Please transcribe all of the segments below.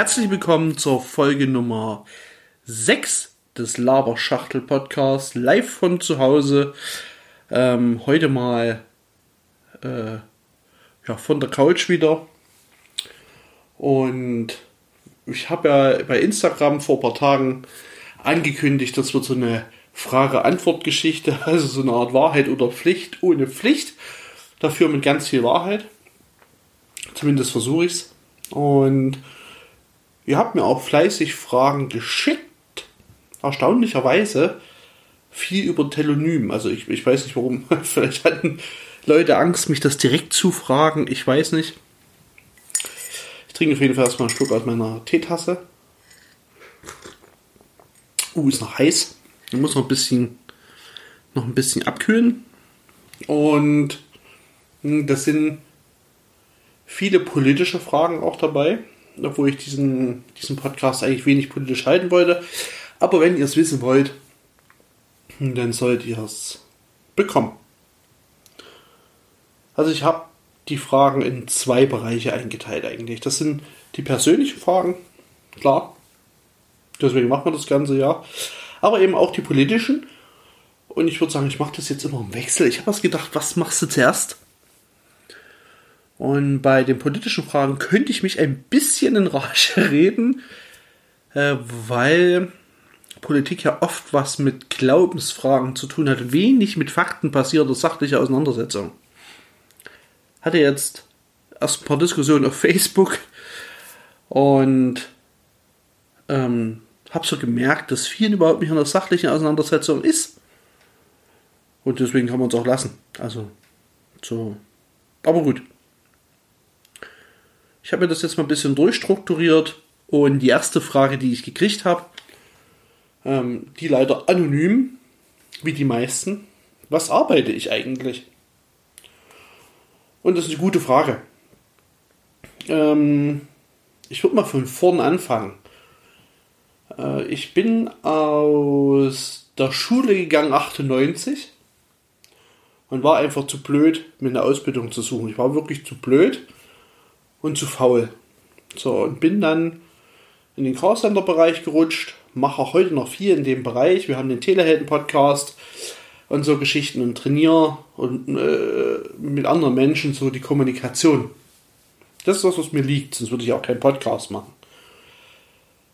Herzlich willkommen zur Folge Nummer 6 des Laberschachtel Podcasts, live von zu Hause. Ähm, heute mal äh, ja, von der Couch wieder. Und ich habe ja bei Instagram vor ein paar Tagen angekündigt, das wird so eine Frage-Antwort-Geschichte, also so eine Art Wahrheit oder Pflicht ohne Pflicht. Dafür mit ganz viel Wahrheit. Zumindest versuche ich es. Und ihr habt mir auch fleißig Fragen geschickt. Erstaunlicherweise viel über Telonym. Also ich, ich weiß nicht warum. Vielleicht hatten Leute Angst, mich das direkt zu fragen. Ich weiß nicht. Ich trinke auf jeden Fall erstmal einen Schluck aus meiner Teetasse. Uh, ist noch heiß. Ich muss noch ein bisschen, noch ein bisschen abkühlen. Und hm, das sind viele politische Fragen auch dabei, obwohl ich diesen, diesen Podcast eigentlich wenig politisch halten wollte. Aber wenn ihr es wissen wollt, dann sollt ihr es bekommen. Also ich habe die Fragen in zwei Bereiche eingeteilt eigentlich. Das sind die persönlichen Fragen, klar. Deswegen machen wir das Ganze ja. Aber eben auch die politischen. Und ich würde sagen, ich mache das jetzt immer im Wechsel. Ich habe was gedacht, was machst du zuerst? Und bei den politischen Fragen könnte ich mich ein bisschen in Rage reden, äh, weil Politik ja oft was mit Glaubensfragen zu tun hat, wenig mit Fakten passierte sachliche Auseinandersetzung. Hatte jetzt erst ein paar Diskussionen auf Facebook und ähm, habe so gemerkt, dass vielen überhaupt nicht in der sachlichen Auseinandersetzung ist. Und deswegen kann man es auch lassen. Also, so. Aber gut. Ich habe mir das jetzt mal ein bisschen durchstrukturiert und die erste Frage, die ich gekriegt habe, ähm, die leider anonym, wie die meisten. Was arbeite ich eigentlich? Und das ist eine gute Frage. Ähm, ich würde mal von vorn anfangen. Äh, ich bin aus der Schule gegangen 98 und war einfach zu blöd, mir eine Ausbildung zu suchen. Ich war wirklich zu blöd und zu faul. So, und bin dann in den Callcenter-Bereich gerutscht, mache auch heute noch viel in dem Bereich. Wir haben den Telehelden-Podcast und so Geschichten und trainiere und äh, mit anderen Menschen so die Kommunikation. Das ist das, was mir liegt, sonst würde ich auch keinen Podcast machen.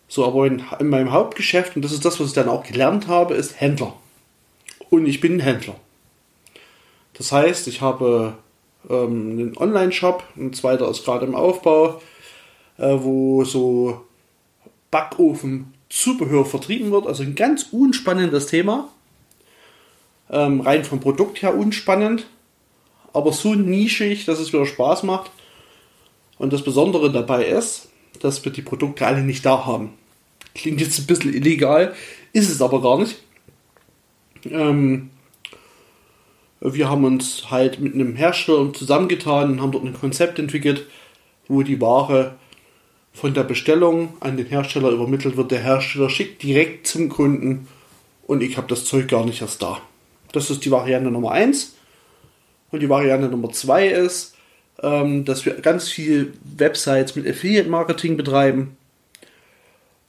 So, aber in, in meinem Hauptgeschäft, und das ist das, was ich dann auch gelernt habe, ist Händler. Und ich bin ein Händler. Das heißt, ich habe ähm, einen Online-Shop, ein zweiter ist gerade im Aufbau, äh, wo so Backofen-Zubehör vertrieben wird. Also ein ganz unspannendes Thema. Ähm, rein vom Produkt her unspannend, aber so nischig, dass es wieder Spaß macht. Und das Besondere dabei ist, dass wir die Produkte alle nicht da haben. Klingt jetzt ein bisschen illegal, ist es aber gar nicht. Ähm, wir haben uns halt mit einem Hersteller zusammengetan und haben dort ein Konzept entwickelt, wo die Ware von der Bestellung an den Hersteller übermittelt wird. Der Hersteller schickt direkt zum Kunden und ich habe das Zeug gar nicht erst da. Das ist die Variante Nummer 1. Und die Variante Nummer 2 ist, ähm, dass wir ganz viel Websites mit Affiliate Marketing betreiben.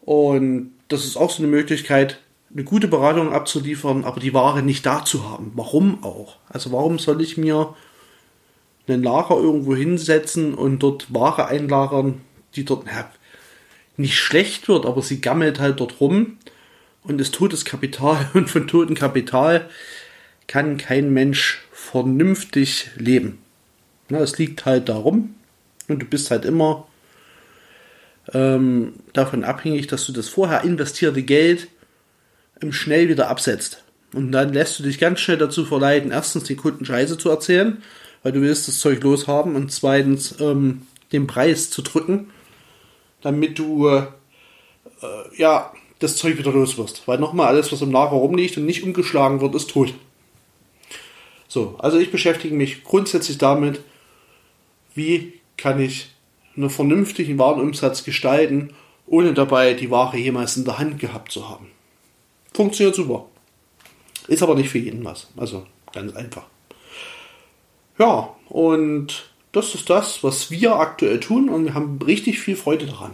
Und das ist auch so eine Möglichkeit, eine gute Beratung abzuliefern, aber die Ware nicht da zu haben. Warum auch? Also warum soll ich mir ein Lager irgendwo hinsetzen und dort Ware einlagern, die dort na, nicht schlecht wird, aber sie gammelt halt dort rum und ist totes Kapital und von totem Kapital kann kein Mensch vernünftig leben. Na, es liegt halt darum und du bist halt immer ähm, davon abhängig, dass du das vorher investierte Geld schnell wieder absetzt. Und dann lässt du dich ganz schnell dazu verleiten, erstens den Kunden Scheiße zu erzählen, weil du willst das Zeug loshaben und zweitens ähm, den Preis zu drücken, damit du äh, ja das Zeug wieder los wirst. Weil nochmal alles, was im Lager rumliegt und nicht umgeschlagen wird, ist tot. So, also ich beschäftige mich grundsätzlich damit, wie kann ich einen vernünftigen Warenumsatz gestalten, ohne dabei die Ware jemals in der Hand gehabt zu haben. Funktioniert super. Ist aber nicht für jeden was. Also ganz einfach. Ja, und das ist das, was wir aktuell tun und wir haben richtig viel Freude daran.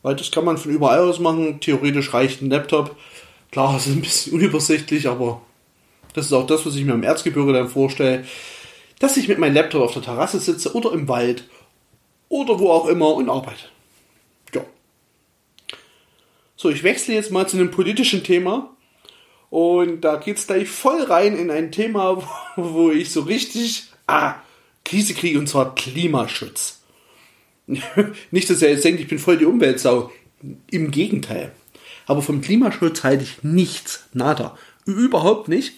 weil das kann man von überall aus machen. Theoretisch reicht ein Laptop. Klar, es ist ein bisschen unübersichtlich, aber das ist auch das, was ich mir im Erzgebirge dann vorstelle, dass ich mit meinem Laptop auf der Terrasse sitze oder im Wald oder wo auch immer und arbeite. So, ich wechsle jetzt mal zu einem politischen Thema. Und da geht es gleich voll rein in ein Thema, wo ich so richtig ah, Krise kriege, und zwar Klimaschutz. Nicht, dass ihr jetzt denkt, ich bin voll die Umweltsau. Im Gegenteil. Aber vom Klimaschutz halte ich nichts, nada. Überhaupt nicht.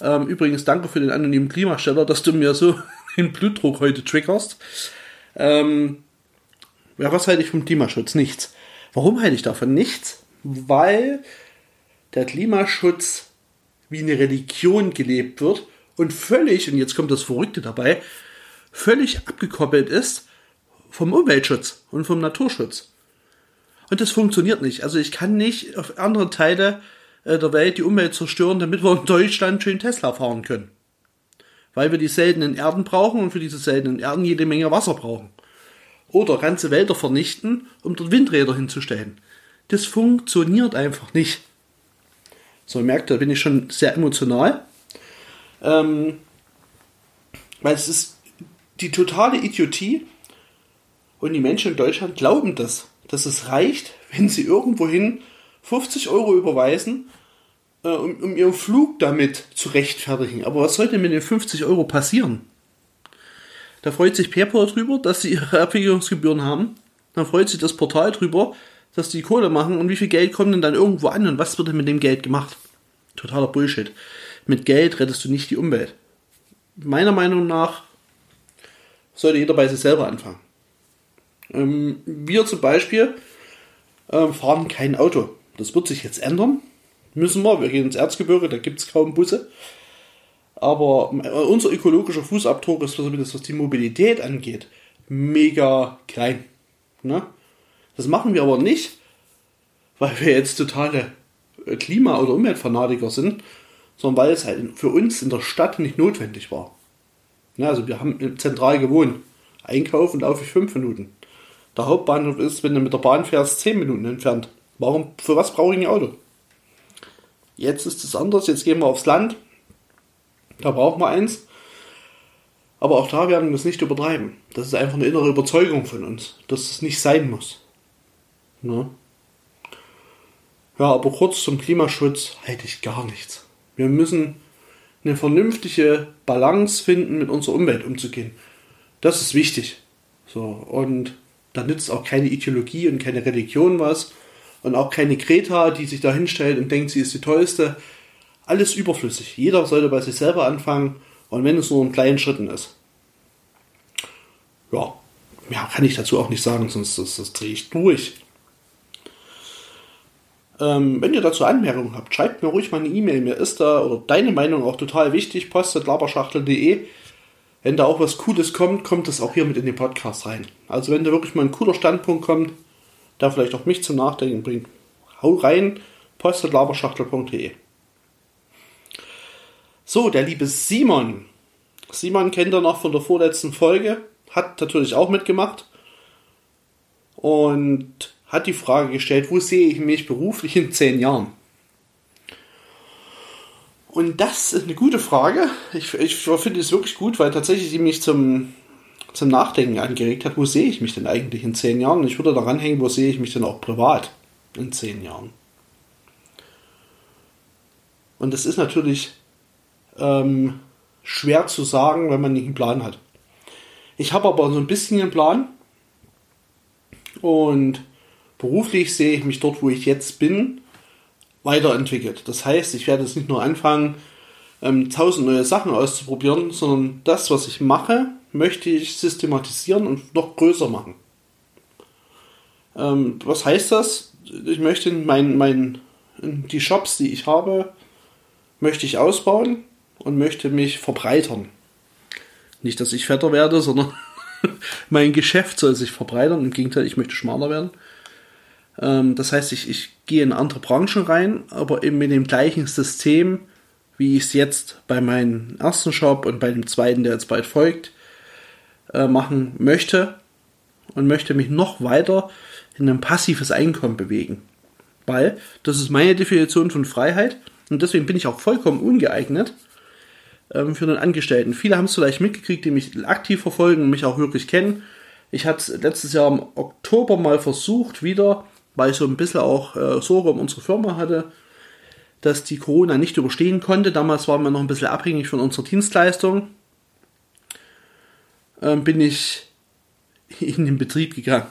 Ähm, übrigens, danke für den anonymen Klimasteller, dass du mir so den Blutdruck heute triggerst. Ähm, ja, was halte ich vom Klimaschutz? Nichts. Warum halte ich davon nichts? Weil der Klimaschutz wie eine Religion gelebt wird und völlig, und jetzt kommt das Verrückte dabei, völlig abgekoppelt ist vom Umweltschutz und vom Naturschutz. Und das funktioniert nicht. Also ich kann nicht auf andere Teile äh, der Welt die Umwelt zerstören, damit wir in Deutschland schön Tesla fahren können. Weil wir die seltenen Erden brauchen und für diese seltenen Erden jede Menge Wasser brauchen. Oder ganze Wälder vernichten, um dort Windräder hinzustellen. Das funktioniert einfach nicht. So, ihr merkt, da bin ich schon sehr emotional. Ähm, weil es ist die totale Idiotie und die Menschen in Deutschland glauben das, dass es reicht, wenn sie irgendwohin 50 Euro überweisen, äh, um, um ihren Flug damit zu rechtfertigen. Aber was soll denn mit den 50 Euro passieren? Da freut sich PayPal drüber, dass sie ihre Abwicklungsgebühren haben. Dann freut sich das Portal drüber, dass die Kohle machen und wie viel Geld kommt denn dann irgendwo an und was wird denn mit dem Geld gemacht? Totaler Bullshit. Mit Geld rettest du nicht die Umwelt. Meiner Meinung nach sollte jeder bei sich selber anfangen. Ähm, wir zum Beispiel ähm, fahren kein Auto. Das wird sich jetzt ändern. Müssen wir. Wir gehen ins Erzgebirge, da gibt es kaum Busse. Aber äh, unser ökologischer Fußabdruck ist, was die Mobilität angeht, mega klein. Ne? Das machen wir aber nicht, weil wir jetzt totale äh, Klima- oder Umweltfanatiker sind, sondern weil es halt für uns in der Stadt nicht notwendig war. Ja, also wir haben zentral gewohnt. Einkaufen laufe ich fünf Minuten. Der Hauptbahnhof ist, wenn du mit der Bahn fährst, zehn Minuten entfernt. Warum, für was brauche ich ein Auto? Jetzt ist es anders, jetzt gehen wir aufs Land. Da brauchen wir eins. Aber auch da werden wir es nicht übertreiben. Das ist einfach eine innere Überzeugung von uns, dass es nicht sein muss. Ne? Ja, aber kurz zum Klimaschutz halte ich gar nichts. Wir müssen eine vernünftige Balance finden, mit unserer Umwelt umzugehen. Das ist wichtig. So, und da nützt auch keine Ideologie und keine Religion was. Und auch keine Greta, die sich da hinstellt und denkt, sie ist die Tollste. Alles überflüssig. Jeder sollte bei sich selber anfangen und wenn es nur in kleinen Schritten ist. Ja, mehr kann ich dazu auch nicht sagen, sonst das, das drehe ich durch. Ähm, wenn ihr dazu Anmerkungen habt, schreibt mir ruhig mal eine E-Mail. Mir ist da oder deine Meinung auch total wichtig. Post.laberschachtel.de. Wenn da auch was Cooles kommt, kommt das auch hier mit in den Podcast rein. Also wenn da wirklich mal ein cooler Standpunkt kommt, der vielleicht auch mich zum Nachdenken bringt, hau rein. Post.laberschachtel.de. So, der liebe Simon. Simon kennt er noch von der vorletzten Folge. Hat natürlich auch mitgemacht. Und hat die Frage gestellt, wo sehe ich mich beruflich in zehn Jahren? Und das ist eine gute Frage. Ich, ich finde es wirklich gut, weil tatsächlich sie mich zum, zum Nachdenken angeregt hat, wo sehe ich mich denn eigentlich in zehn Jahren? Und ich würde daran hängen, wo sehe ich mich denn auch privat in zehn Jahren? Und das ist natürlich ähm, schwer zu sagen, wenn man nicht einen Plan hat. Ich habe aber so ein bisschen einen Plan und beruflich sehe ich mich dort, wo ich jetzt bin, weiterentwickelt. Das heißt, ich werde jetzt nicht nur anfangen, ähm, tausend neue Sachen auszuprobieren, sondern das, was ich mache, möchte ich systematisieren und noch größer machen. Ähm, was heißt das? Ich möchte mein, mein, die Shops, die ich habe, möchte ich ausbauen und möchte mich verbreitern. Nicht, dass ich fetter werde, sondern mein Geschäft soll sich verbreitern. Im Gegenteil, ich möchte schmaler werden. Ähm, das heißt, ich, ich gehe in andere Branchen rein, aber eben mit dem gleichen System, wie ich es jetzt bei meinem ersten Shop und bei dem zweiten, der jetzt bald folgt, äh, machen möchte. und möchte mich noch weiter in ein passives Einkommen bewegen. Weil das ist meine Definition von Freiheit und deswegen bin ich auch vollkommen ungeeignet ähm, für einen Angestellten. Viele haben es vielleicht mitgekriegt, die mich aktiv verfolgen und mich auch wirklich kennen. Ich hatte es letztes Jahr im Oktober mal versucht, wieder, weil ich so ein bisschen auch äh, Sorge um unsere Firma hatte, dass die Corona nicht überstehen konnte. Damals waren wir noch ein bisschen abhängig von unserer Dienstleistung. Ähm, bin ich in den Betrieb gegangen.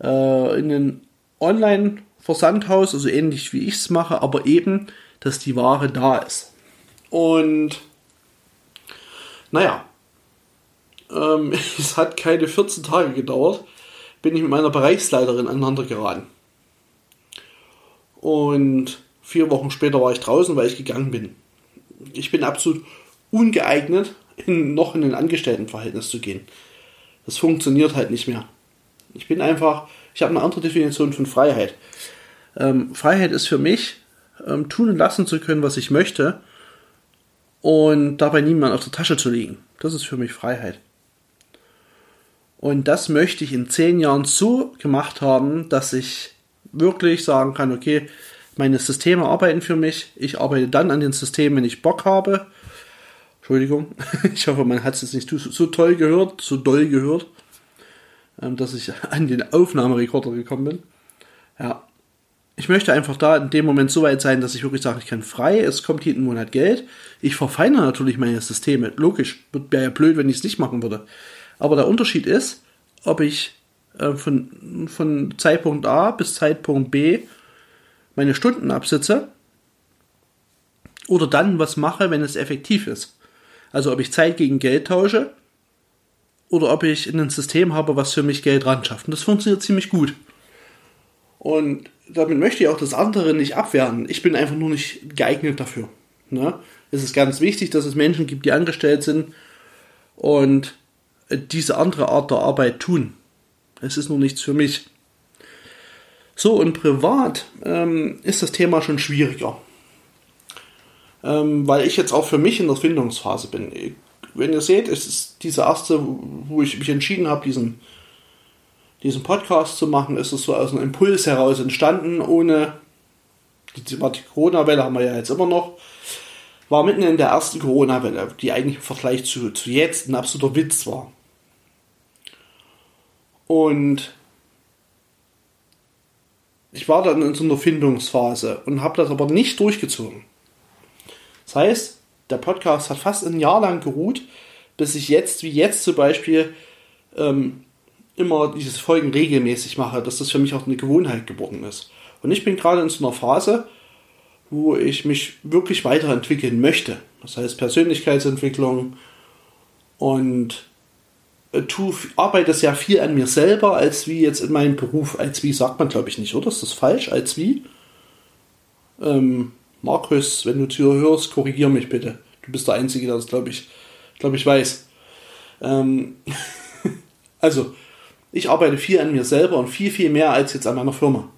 Äh, in ein Online-Versandhaus, also ähnlich wie ich es mache, aber eben, dass die Ware da ist. Und naja, ähm, es hat keine 14 Tage gedauert, bin ich mit meiner Bereichsleiterin aneinander geraten. Und vier Wochen später war ich draußen, weil ich gegangen bin. Ich bin absolut ungeeignet, in, noch in ein Angestelltenverhältnis zu gehen. Das funktioniert halt nicht mehr. Ich bin einfach, ich habe eine andere Definition von Freiheit. Ähm, Freiheit ist für mich, ähm, tun und lassen zu können, was ich möchte und dabei niemand auf der Tasche zu liegen. Das ist für mich Freiheit. Und das möchte ich in zehn Jahren so gemacht haben, dass ich wirklich sagen kann, okay, meine Systeme arbeiten für mich. Ich arbeite dann an den Systemen, wenn ich Bock habe. Entschuldigung. Ich hoffe, man hat es jetzt nicht so toll gehört, so doll gehört, ähm, dass ich an den Aufnahmerekorder gekommen bin. Ja. Ich möchte einfach da in dem Moment so weit sein, dass ich wirklich sage, ich kann frei, es kommt jeden Monat Geld. Ich verfeinere natürlich meine Systeme. Logisch, wäre ja blöd, wenn ich es nicht machen würde. Aber der Unterschied ist, ob ich äh, von, von Zeitpunkt A bis Zeitpunkt B meine Stunden absitze oder dann was mache, wenn es effektiv ist. Also ob ich Zeit gegen Geld tausche oder ob ich ein System habe, was für mich Geld ran schafft. Und das funktioniert ziemlich gut. Und damit möchte ich auch das andere nicht abwehren. Ich bin einfach nur nicht geeignet dafür. Ne? Es ist ganz wichtig, dass es Menschen gibt, die angestellt sind und diese andere Art der Arbeit tun. Es ist nur nichts für mich. So, und privat ähm, ist das Thema schon schwieriger. Ähm, weil ich jetzt auch für mich in der Findungsphase bin. Wenn ihr seht, es ist diese erste, wo ich mich entschieden habe, diesen, diesen Podcast zu machen, ist es so aus einem Impuls heraus entstanden, ohne die, die Corona-Welle haben wir ja jetzt immer noch. War mitten in der ersten Corona-Welle, die eigentlich im Vergleich zu, zu jetzt ein absoluter Witz war. Und ich war dann in so einer Findungsphase und habe das aber nicht durchgezogen. Das heißt, der Podcast hat fast ein Jahr lang geruht, bis ich jetzt, wie jetzt zum Beispiel, ähm, immer dieses Folgen regelmäßig mache, dass das für mich auch eine Gewohnheit geworden ist. Und ich bin gerade in so einer Phase, wo ich mich wirklich weiterentwickeln möchte. Das heißt Persönlichkeitsentwicklung und äh, tu, arbeite sehr viel an mir selber, als wie jetzt in meinem Beruf. Als wie sagt man, glaube ich, nicht, oder? Ist das falsch? Als wie? Ähm, Markus, wenn du zuhörst, korrigier mich bitte. Du bist der Einzige, der das, glaube ich, glaube ich, weiß. Ähm, also, ich arbeite viel an mir selber und viel, viel mehr als jetzt an meiner Firma.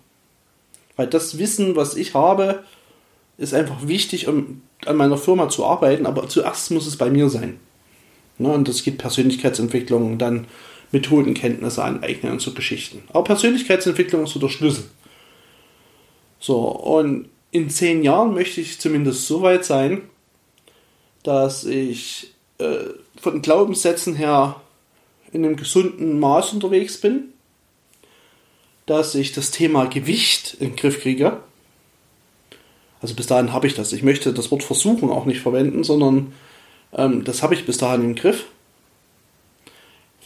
Weil das Wissen, was ich habe, ist einfach wichtig, um an meiner Firma zu arbeiten, aber zuerst muss es bei mir sein. Ne, und das geht Persönlichkeitsentwicklung und dann Methodenkenntnisse aneignen und so Geschichten. Aber Persönlichkeitsentwicklung ist so der Schlüssel. So, und in zehn Jahren möchte ich zumindest so weit sein, dass ich äh, von Glaubenssätzen her in einem gesunden Maß unterwegs bin, dass ich das Thema Gewicht in den Griff kriege. Also bis dahin habe ich das. Ich möchte das Wort versuchen auch nicht verwenden, sondern ähm, das habe ich bis dahin im Griff,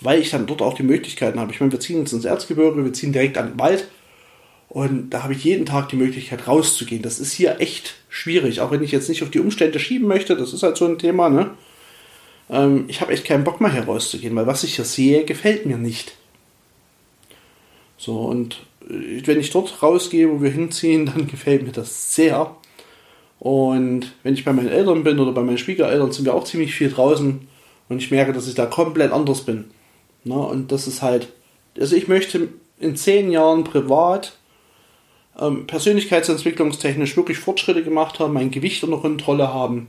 weil ich dann dort auch die Möglichkeiten habe. Ich meine, wir ziehen uns ins Erzgebirge, wir ziehen direkt an den Wald und da habe ich jeden Tag die Möglichkeit rauszugehen. Das ist hier echt schwierig, auch wenn ich jetzt nicht auf die Umstände schieben möchte, das ist halt so ein Thema, ne? Ähm, ich habe echt keinen Bock mehr hier rauszugehen, weil was ich hier sehe, gefällt mir nicht. So, und äh, wenn ich dort rausgehe, wo wir hinziehen, dann gefällt mir das sehr. Und wenn ich bei meinen Eltern bin oder bei meinen Schwiegereltern, sind wir auch ziemlich viel draußen und ich merke, dass ich da komplett anders bin. Na, und das ist halt, also ich möchte in zehn Jahren privat ähm, persönlichkeitsentwicklungstechnisch wirklich Fortschritte gemacht haben, mein Gewicht unter Kontrolle haben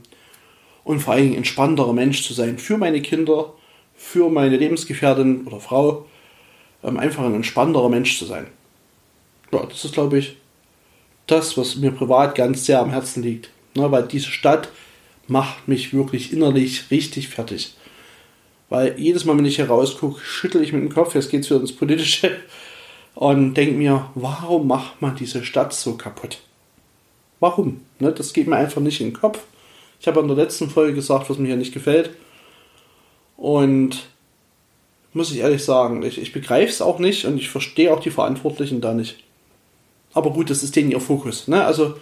und vor allem ein entspannterer Mensch zu sein für meine Kinder, für meine Lebensgefährtin oder Frau ähm, einfach ein entspannterer Mensch zu sein. Ja, das ist, glaube ich, das, was mir privat ganz sehr am Herzen liegt. Ne, weil diese Stadt macht mich wirklich innerlich richtig fertig. Weil jedes Mal, wenn ich hier rausgucke, schüttel ich mit dem Kopf, jetzt geht es wieder ins Politische und denke mir, warum macht man diese Stadt so kaputt? Warum? Ne, das geht mir einfach nicht in den Kopf. Ich habe in der letzten Folge gesagt, was mir hier nicht gefällt. Und muss ich ehrlich sagen, ich, ich begreife es auch nicht und ich verstehe auch die Verantwortlichen da nicht. Aber gut, das ist denen ihr Fokus. Ne? Also,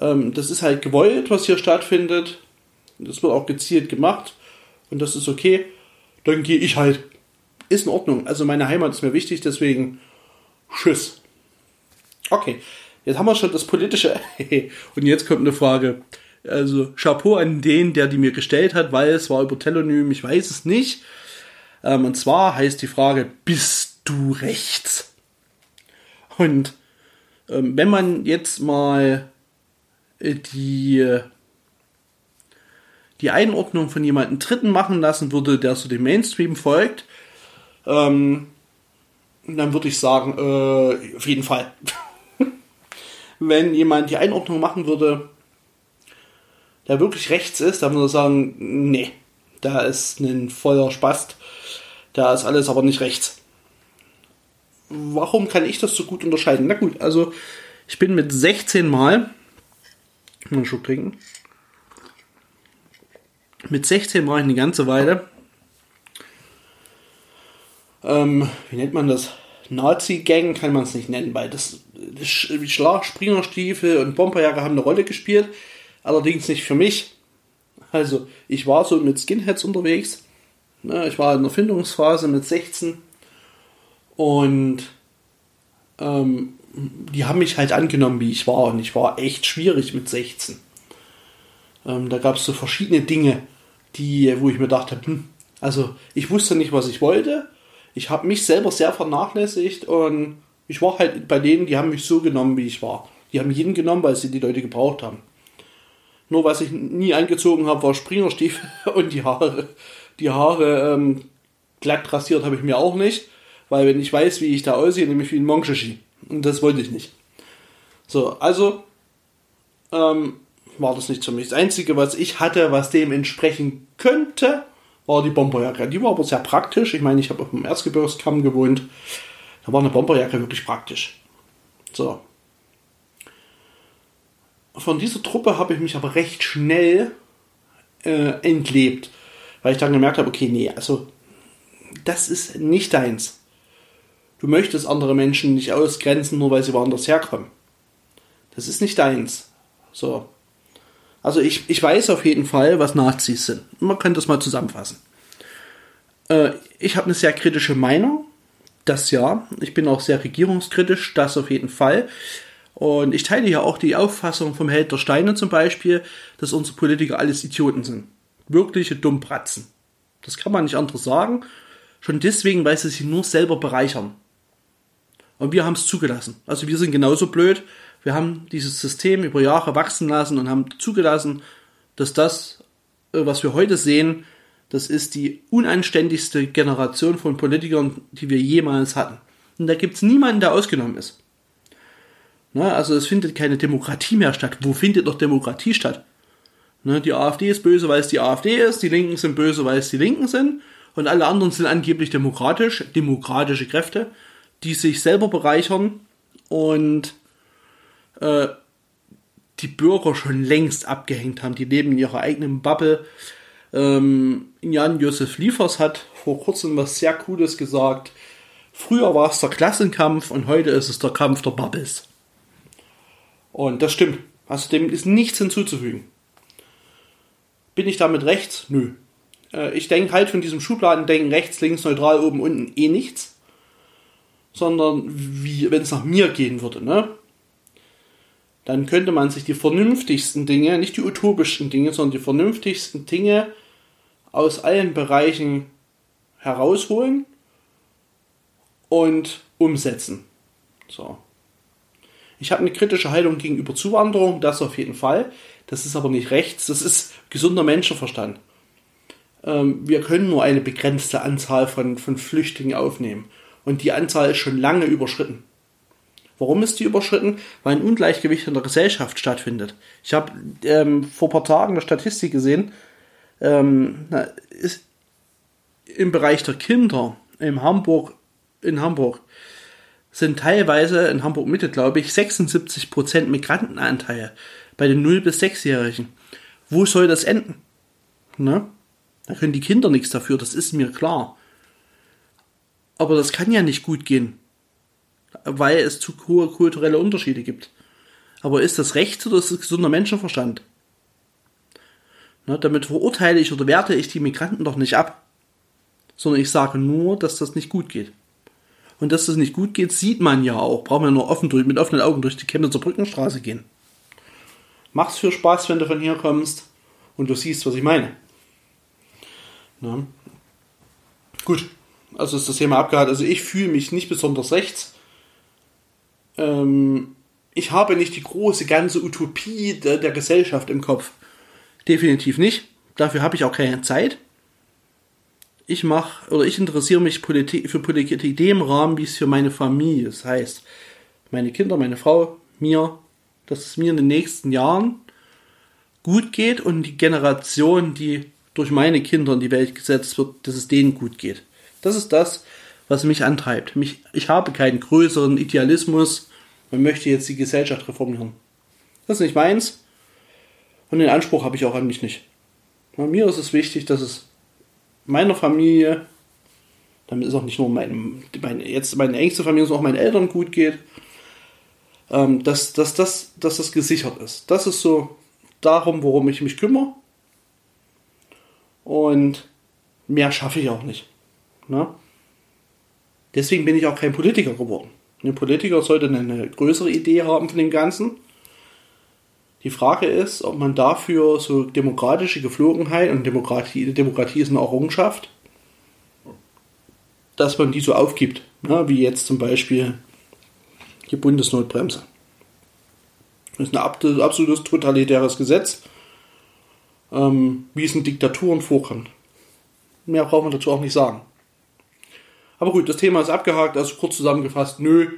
ähm, das ist halt gewollt, was hier stattfindet. Das wird auch gezielt gemacht und das ist okay. Dann gehe ich halt. Ist in Ordnung. Also, meine Heimat ist mir wichtig, deswegen Tschüss. Okay, jetzt haben wir schon das Politische. und jetzt kommt eine Frage. Also, Chapeau an den, der die mir gestellt hat, weil es war über Telonym, ich weiß es nicht. Ähm, und zwar heißt die Frage, bist du rechts? Und ähm, wenn man jetzt mal äh, die, die Einordnung von jemandem Dritten machen lassen würde, der so dem Mainstream folgt, ähm, dann würde ich sagen, äh, auf jeden Fall. wenn jemand die Einordnung machen würde, der wirklich rechts ist, dann würde er sagen, nee, da ist ein voller Spast, da ist alles aber nicht rechts. Warum kann ich das so gut unterscheiden? Na gut, also ich bin mit 16 Mal, einen Schluck trinken, mit 16 Mal eine ganze Weile, ähm, wie nennt man das? Nazi-Gang kann man es nicht nennen, weil das, das Schlag, Springerstiefel und Bomberjacke haben eine Rolle gespielt, allerdings nicht für mich. Also ich war so mit Skinheads unterwegs, ne, ich war in der Findungsphase mit 16 und ähm, die haben mich halt angenommen, wie ich war. Und ich war echt schwierig mit 16. Ähm, da gab es so verschiedene Dinge, die, wo ich mir dachte, hm, also ich wusste nicht, was ich wollte. Ich habe mich selber sehr vernachlässigt und ich war halt bei denen, die haben mich so genommen, wie ich war. Die haben jeden genommen, weil sie die Leute gebraucht haben. Nur was ich nie angezogen habe, war Springerstiefel und die Haare. Die Haare ähm, glatt rasiert habe ich mir auch nicht. Weil wenn ich weiß, wie ich da aussehe, nämlich wie ein Monkshishi. Und das wollte ich nicht. So, also ähm, war das nicht für mich. Das Einzige, was ich hatte, was dem entsprechen könnte, war die Bomberjacke. Die war aber sehr praktisch. Ich meine, ich habe auf dem Erzgebirgskamm gewohnt. Da war eine Bomberjacke wirklich praktisch. So. Von dieser Truppe habe ich mich aber recht schnell äh, entlebt. Weil ich dann gemerkt habe, okay, nee, also das ist nicht deins. Du möchtest andere Menschen nicht ausgrenzen, nur weil sie woanders herkommen. Das ist nicht deins. So. Also ich, ich weiß auf jeden Fall, was Nazis sind. Man könnte das mal zusammenfassen. Äh, ich habe eine sehr kritische Meinung. Das ja. Ich bin auch sehr regierungskritisch. Das auf jeden Fall. Und ich teile ja auch die Auffassung vom Held der Steine zum Beispiel, dass unsere Politiker alles Idioten sind. Wirkliche Dummbratzen. Das kann man nicht anders sagen. Schon deswegen, weil sie sich nur selber bereichern. Und wir haben es zugelassen. Also wir sind genauso blöd. Wir haben dieses System über Jahre wachsen lassen und haben zugelassen, dass das, äh, was wir heute sehen, das ist die unanständigste Generation von Politikern, die wir jemals hatten. Und da gibt es niemanden, der ausgenommen ist. Na, also es findet keine Demokratie mehr statt. Wo findet doch Demokratie statt? Na, die AfD ist böse, weil es die AfD ist, die Linken sind böse, weil es die Linken sind und alle anderen sind angeblich demokratisch, demokratische Kräfte die sich selber bereichern und äh, die Bürger schon längst abgehängt haben. Die leben in ihrer eigenen Bubble. Ähm, Jan-Josef Liefers hat vor kurzem was sehr Cooles gesagt. Früher war es der Klassenkampf und heute ist es der Kampf der Bubbles. Und das stimmt. Also dem ist nichts hinzuzufügen. Bin ich damit rechts? Nö. Äh, ich denke halt von diesem Schubladendenken rechts, links, neutral, oben, unten eh nichts sondern wie, wenn es nach mir gehen würde, ne? Dann könnte man sich die vernünftigsten Dinge, nicht die utopischsten Dinge, sondern die vernünftigsten Dinge aus allen Bereichen herausholen und umsetzen. So. Ich habe eine kritische Haltung gegenüber Zuwanderung, das auf jeden Fall. Das ist aber nicht rechts, das ist gesunder Menschenverstand. Ähm, wir können nur eine begrenzte Anzahl von, von Flüchtlingen aufnehmen. Und die Anzahl ist schon lange überschritten. Warum ist die überschritten? Weil ein Ungleichgewicht in der Gesellschaft stattfindet. Ich habe ähm, vor ein paar Tagen eine Statistik gesehen, ähm, ist im Bereich der Kinder in Hamburg, in Hamburg sind teilweise in Hamburg Mitte, glaube ich, 76% Migrantenanteil bei den 0- bis 6-Jährigen. Wo soll das enden? Ne? Da können die Kinder nichts dafür, das ist mir klar. Aber das kann ja nicht gut gehen, weil es zu hohe kulturelle Unterschiede gibt. Aber ist das Recht oder ist das gesunder Menschenverstand? Ne, damit verurteile ich oder werte ich die Migranten doch nicht ab, sondern ich sage nur, dass das nicht gut geht. Und dass das nicht gut geht, sieht man ja auch. Braucht man nur offen durch, mit offenen Augen durch die Chemnitzer Brückenstraße gehen. Mach's für Spaß, wenn du von hier kommst und du siehst, was ich meine. Na? Gut, also ist das Thema abgehakt. Also ich fühle mich nicht besonders rechts. Ähm, ich habe nicht die große ganze Utopie der, der Gesellschaft im Kopf. Definitiv nicht. Dafür habe ich auch keine Zeit. Ich mache oder ich interessiere mich Politik, für Politik in dem Rahmen, wie es für meine Familie ist. Das heißt, meine Kinder, meine Frau, mir, dass es mir in den nächsten Jahren gut geht und die Generation, die durch meine Kinder in die Welt gesetzt wird, dass es denen gut geht. Das ist das, was mich antreibt. Mich, ich habe keinen größeren Idealismus und möchte jetzt die Gesellschaft reformieren. Das ist nicht meins. Und den Anspruch habe ich auch an mich nicht. Bei mir ist es wichtig, dass es meiner Familie, damit ist auch nicht nur mein, meine, jetzt meine engste Familie, sondern auch meinen Eltern gut geht, ähm, dass, dass, dass, dass das gesichert ist. Das ist so darum, worum ich mich kümmere. Und mehr schaffe ich auch nicht. Ne? Deswegen bin ich auch kein Politiker geworden. Ein Politiker sollte eine größere Idee haben von dem Ganzen die Frage ist, ob man dafür so demokratische Geflogenheit und Demokratie, Demokratie ist eine Errungenschaft, dass man die so aufgibt, ne? wie jetzt zum Beispiel die Bundesnotbremse. Das ist ein absolutes totalitäres Gesetz, ähm, wie es in Diktaturen vorkommt. Mehr braucht man dazu auch nicht sagen. Aber gut, das Thema ist abgehakt, also kurz zusammengefasst, nö,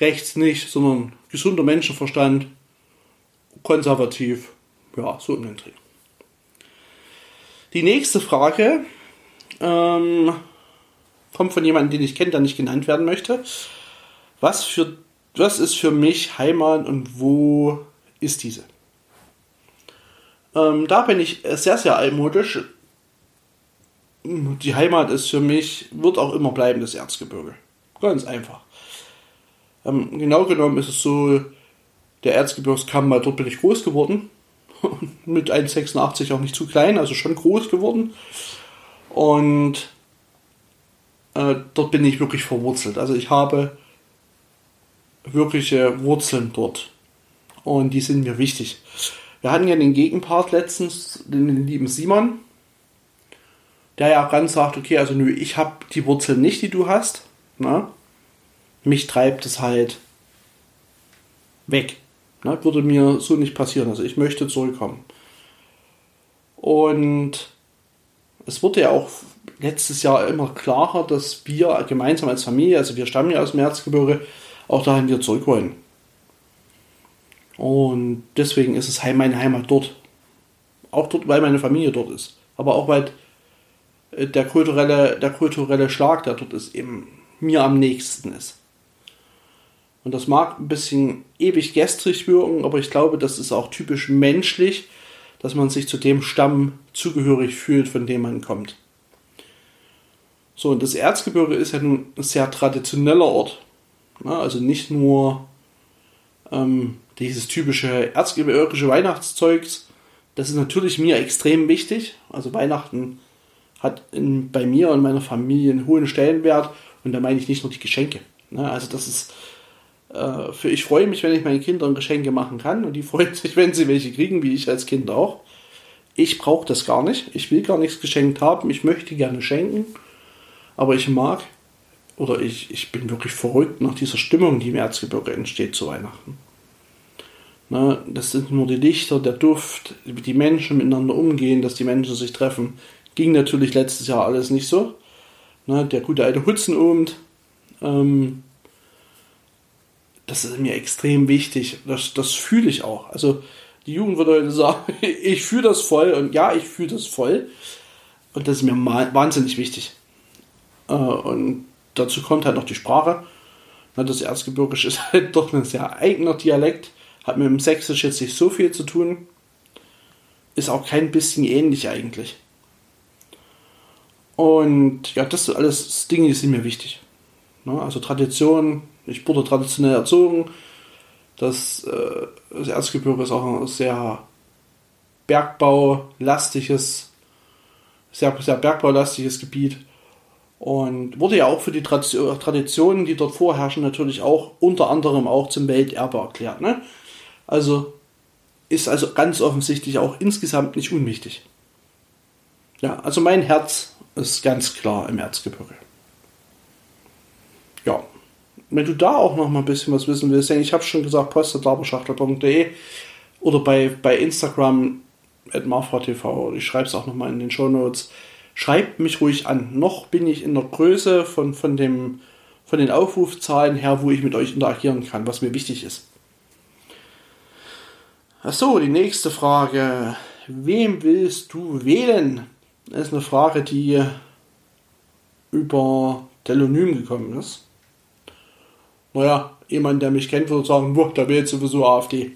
rechts nicht, sondern gesunder Menschenverstand, konservativ, ja, so in den Dreh. Die nächste Frage ähm, kommt von jemandem, den ich kenne, der nicht genannt werden möchte. Was, für, was ist für mich Heimat und wo ist diese? Ähm, da bin ich sehr, sehr altmodisch. Die Heimat ist für mich, wird auch immer bleiben, das Erzgebirge. Ganz einfach. Ähm, genau genommen ist es so, der Erzgebirgskamm, weil dort bin ich groß geworden. Mit 1,86 auch nicht zu klein, also schon groß geworden. Und äh, dort bin ich wirklich verwurzelt. Also ich habe wirkliche Wurzeln dort. Und die sind mir wichtig. Wir hatten ja den Gegenpart letztens, den lieben Simon, der ja auch ganz sagt, okay, also nö, ich habe die Wurzeln nicht, die du hast. Ne? Mich treibt es halt weg. Ne, würde mir so nicht passieren. Also ich möchte zurückkommen. Und es wurde ja auch letztes Jahr immer klarer, dass wir gemeinsam als Familie, also wir stammen ja aus dem Erzgebirge, auch dahin wieder zurück wollen. Und deswegen ist es meine Heimat dort. Auch dort, weil meine Familie dort ist. Aber auch weil äh, der kulturelle, der kulturelle Schlag, der dort ist, eben mir am nächsten ist. Und das mag ein bisschen ewig gestrig wirken, aber ich glaube, das ist auch typisch menschlich, dass man sich zu dem Stamm zugehörig fühlt, von dem man kommt. So, und das Erzgebirge ist ja nun ein sehr traditioneller Ort. also nicht nur ähm, dieses typische erzgebirgische Weihnachtszeugs. Das ist natürlich mir extrem wichtig. Also Weihnachten hat in, bei mir und meiner Familie einen hohen Stellenwert. Und da meine ich nicht nur die Geschenke. also das ist äh, für ich freue mich, wenn ich meinen Kindern Geschenke machen kann und die freuen sich, wenn sie welche kriegen, wie ich als Kind auch. Ich brauche das gar nicht. Ich will gar nichts geschenkt haben. Ich möchte gerne schenken. Aber ich mag oder ich, ich bin wirklich verrückt nach dieser Stimmung, die im Erzgebirge entsteht zu Weihnachten. Na, das sind nur die Lichter, der Duft, wie die Menschen miteinander umgehen, dass die Menschen sich treffen. Ging natürlich letztes Jahr alles nicht so. Na, der gute alte Hutzenabend Ähm, das ist mir extrem wichtig. Das, das fühle ich auch. Also die Jugend würde heute sagen, ich fühle das voll und ja, ich fühle das voll. Und das ist mir wahnsinnig wichtig. Äh, und dazu kommt halt noch die Sprache. Das Erzgebirgische ist halt doch ein sehr eigener Dialekt. Hat mit dem Sächsisch jetzt nicht so viel zu tun. Ist auch kein bisschen ähnlich eigentlich. Und ja, das sind alles Dinge, die sind mir wichtig. Also Tradition, ich wurde traditionell erzogen. Das, äh, das Erzgebirge ist auch ein sehr bergbaulastiges, sehr, sehr bergbaulastiges Gebiet und wurde ja auch für die Traditionen, die dort vorherrschen, natürlich auch unter anderem auch zum Welterbe erklärt. Ne? Also ist also ganz offensichtlich auch insgesamt nicht unwichtig. Ja, also mein Herz ist ganz klar im Erzgebirge. Ja, wenn du da auch noch mal ein bisschen was wissen willst, ich habe schon gesagt, postetlaberschachtel.de oder bei, bei Instagram at marfratv, ich schreibe es auch noch mal in den Show Notes. Schreibt mich ruhig an. Noch bin ich in der Größe von, von, dem, von den Aufrufzahlen her, wo ich mit euch interagieren kann, was mir wichtig ist. Achso, die nächste Frage. Wem willst du wählen? Das ist eine Frage, die über Telonym gekommen ist. Naja, jemand, der mich kennt, würde sagen, boah, da wählt sowieso AfD.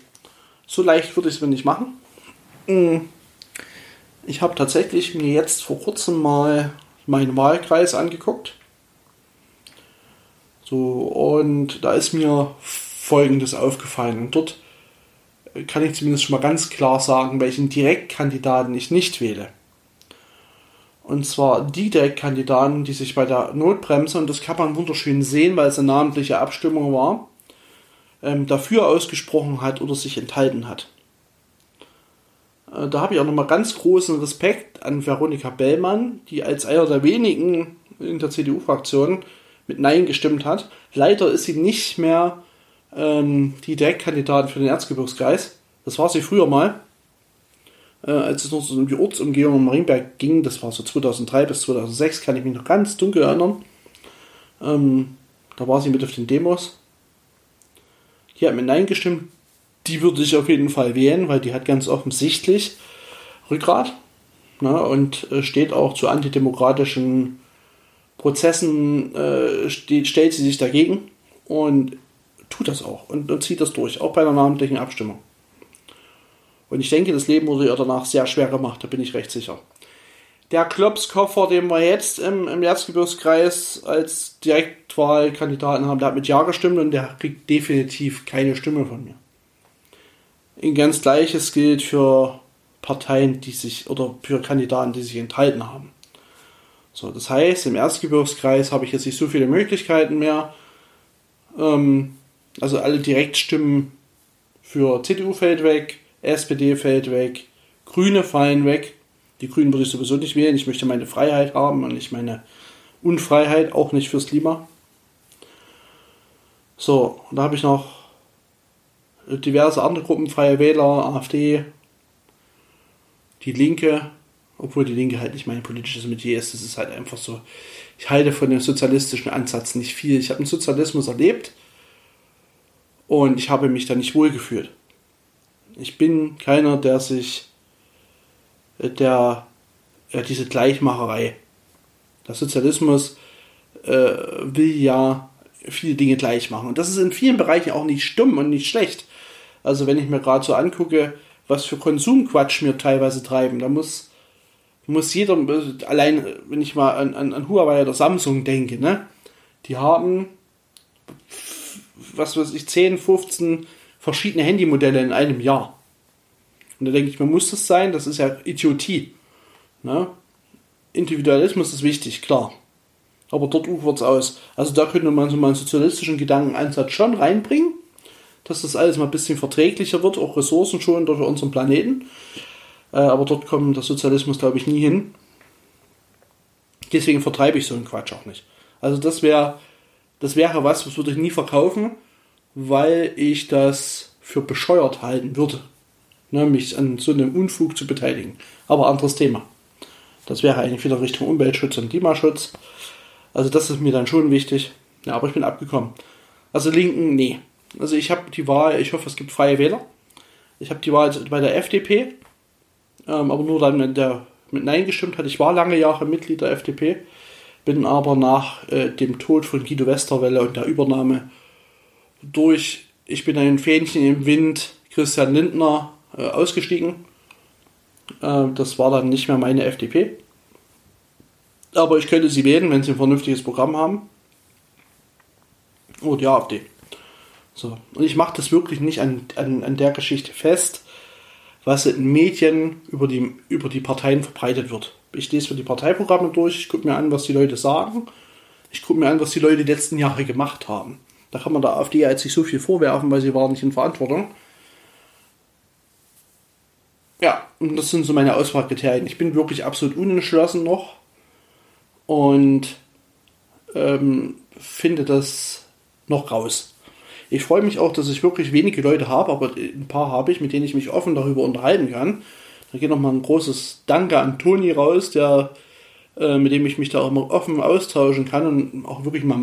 So leicht würde ich es mir nicht machen. Hm. Ich habe tatsächlich mir jetzt vor kurzem mal meinen Wahlkreis angeguckt. So, und da ist mir Folgendes aufgefallen. dort kann ich zumindest schon mal ganz klar sagen, welchen Direktkandidaten ich nicht wähle. Und zwar die Direktkandidaten, die sich bei der Notbremse, und das kann man wunderschön sehen, weil es eine namentliche Abstimmung war, ähm, dafür ausgesprochen hat oder sich enthalten hat. Äh, da habe ich auch nochmal ganz großen Respekt an Veronika Bellmann, die als einer der wenigen in der CDU-Fraktion mit Nein gestimmt hat. Leider ist sie nicht mehr ähm, die Direktkandidatin für den Erzgebirgskreis. Das war sie früher mal, äh, als es noch so um die Ortsumgehung in Marienberg ging. Das war so 2003 bis 2006, kann ich mich noch ganz dunkel erinnern. Ähm, da war sie mit auf den Demos. Die hat mit Nein gestimmt die würde ich auf jeden Fall wählen, weil die hat ganz offensichtlich Rückgrat ne, und äh, steht auch zu antidemokratischen Prozessen, äh, steht, stellt sie sich dagegen und tut das auch und, und zieht das durch, auch bei einer namentlichen Abstimmung. Und ich denke, das Leben wurde ihr danach sehr schwer gemacht, da bin ich recht sicher. Der Klopskoffer, den wir jetzt im, im Erzgebirgskreis als Direktwahlkandidaten haben, der hat mit Ja gestimmt und der kriegt definitiv keine Stimme von mir. Ein ganz gleiches gilt für Parteien, die sich oder für Kandidaten, die sich enthalten haben. So, das heißt, im Erzgebirgskreis habe ich jetzt nicht so viele Möglichkeiten mehr. Ähm, also alle Direktstimmen für CDU fällt weg, SPD fällt weg, Grüne fallen weg. Die Grünen würde ich sowieso nicht wählen. Ich möchte meine Freiheit haben und nicht meine Unfreiheit, auch nicht fürs Klima. So, und da habe ich noch diverse andere Gruppen, Freie Wähler, AfD, die Linke, obwohl die Linke halt nicht mein politisches Metier ist, das ist halt einfach so, ich halte von dem sozialistischen Ansatz nicht viel. Ich habe den Sozialismus erlebt und ich habe mich da nicht wohlgefühlt. Ich bin keiner, der sich, der, ja, diese Gleichmacherei, der Sozialismus äh, will ja viele Dinge gleich machen. Und das ist in vielen Bereichen auch nicht stumm und nicht schlecht. Also wenn ich mir gerade so angucke, was für Konsumquatsch mir teilweise treiben, da muss, muss jeder, allein wenn ich mal an, an, an Huawei oder Samsung denke, ne, die haben, was weiß ich, 10, 15 verschiedene Handymodelle in einem Jahr. Und da denke ich mir, muss das sein? Das ist ja Idiotie. Ne? Individualismus ist wichtig, klar. Aber dort ufert es aus. Also da könnte man so mal einen sozialistischen Gedankenansatz schon reinbringen dass das alles mal ein bisschen verträglicher wird, auch ressourcenschonender für unseren Planeten. Äh, aber dort kommt der Sozialismus, glaube ich, nie hin. Deswegen vertreibe ich so einen Quatsch auch nicht. Also das wäre das wäre was, was würde ich nie verkaufen, weil ich das für bescheuert halten würde, ne, mich an so einem Unfug zu beteiligen. Aber anderes Thema. Das wäre eigentlich wieder Richtung Umweltschutz und Klimaschutz. Also das ist mir dann schon wichtig. Ja, aber ich bin abgekommen. Also Linken, nee. Also ich habe die Wahl, ich hoffe, es gibt freie Wähler. Ich habe die Wahl bei der FDP, ähm, aber nur dann mit, der, mit Nein gestimmt hatte. Ich war lange Jahre Mitglied der FDP, bin aber nach äh, dem Tod von Guido Westerwelle und der Übernahme durch Ich bin ein Fähnchen im Wind, Christian Lindner, äh, ausgestiegen. Äh, das war dann nicht mehr meine FDP. Aber ich könnte sie wählen, wenn sie ein vernünftiges Programm haben. Und die AfD. So. Und ich mache das wirklich nicht an, an, an der Geschichte fest, was in Medien über die, über die Parteien verbreitet wird. Ich lese mir die Parteiprogramme durch, ich gucke mir an, was die Leute sagen, ich gucke mir an, was die Leute die letzten Jahre gemacht haben. Da kann man der AfD jetzt nicht so viel vorwerfen, weil sie war nicht in Verantwortung. Ja, und das sind so meine Auswahlkriterien. Ich bin wirklich absolut unentschlossen noch und ähm, finde das noch raus. Ich freue mich auch, dass ich wirklich wenige Leute habe, aber ein paar habe ich, mit denen ich mich offen darüber unterhalten kann. Da geht nochmal ein großes Danke an Toni raus, der, äh, mit dem ich mich da auch immer offen austauschen kann und auch wirklich mal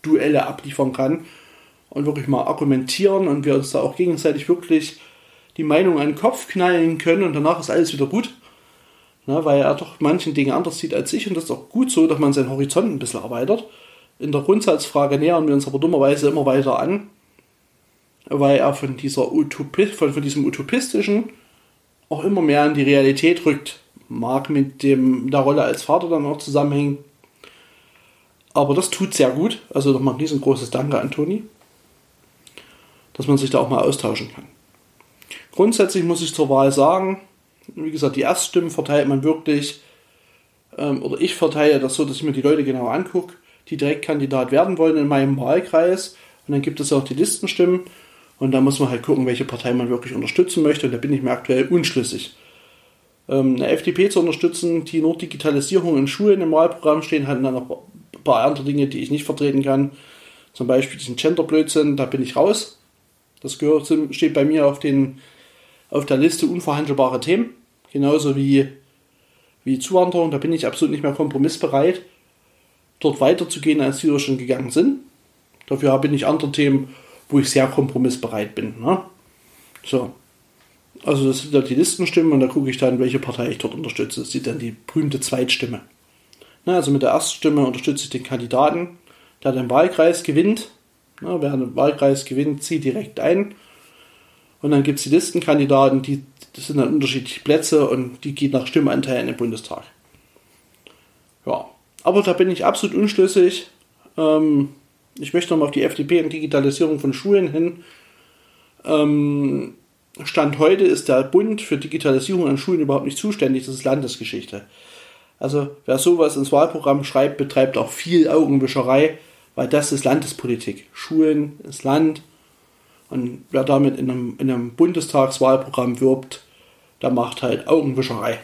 Meinungsduelle abliefern kann und wirklich mal argumentieren und wir uns da auch gegenseitig wirklich die Meinung an den Kopf knallen können und danach ist alles wieder gut. Na, weil er doch manchen Dingen anders sieht als ich und das ist auch gut so, dass man seinen Horizont ein bisschen erweitert. In der Grundsatzfrage nähern wir uns aber dummerweise immer weiter an, weil er von, dieser Utopi von, von diesem Utopistischen auch immer mehr in die Realität rückt. Mag mit dem, der Rolle als Vater dann auch zusammenhängen. Aber das tut sehr gut. Also nochmal ein riesengroßes Danke an Toni, dass man sich da auch mal austauschen kann. Grundsätzlich muss ich zur Wahl sagen, wie gesagt, die Erststimmen verteilt man wirklich, ähm, oder ich verteile das so, dass ich mir die Leute genau angucke die Direktkandidat werden wollen in meinem Wahlkreis. Und dann gibt es auch die Listenstimmen. Und da muss man halt gucken, welche Partei man wirklich unterstützen möchte. Und da bin ich mir aktuell unschlüssig. Ähm, eine FDP zu unterstützen, die nur Digitalisierung in Schulen im Wahlprogramm stehen, hat dann noch ein paar andere Dinge, die ich nicht vertreten kann. Zum Beispiel diesen Gender-Blödsinn, da bin ich raus. Das gehört, steht bei mir auf, den, auf der Liste unverhandelbare Themen. Genauso wie, wie Zuwanderung, da bin ich absolut nicht mehr kompromissbereit dort weiterzugehen, als die schon gegangen sind. Dafür habe ich andere Themen, wo ich sehr kompromissbereit bin. Ne? So. Also das sind dann die Listenstimmen und da gucke ich dann, welche Partei ich dort unterstütze. Das ist dann die berühmte Zweitstimme. Ne, also mit der Erststimme unterstütze ich den Kandidaten, der den Wahlkreis gewinnt. Ne, wer den Wahlkreis gewinnt, zieht direkt ein. Und dann gibt es die Listenkandidaten, die das sind dann unterschiedliche Plätze und die geht nach Stimmanteilen im Bundestag. Ja, aber da bin ich absolut unschlüssig. Ähm, ich möchte nochmal auf die FDP und Digitalisierung von Schulen hin. Ähm, Stand heute ist der Bund für Digitalisierung an Schulen überhaupt nicht zuständig. Das ist Landesgeschichte. Also wer sowas ins Wahlprogramm schreibt, betreibt auch viel Augenwischerei, weil das ist Landespolitik. Schulen ist Land. Und wer damit in einem, in einem Bundestagswahlprogramm wirbt, der macht halt Augenwischerei.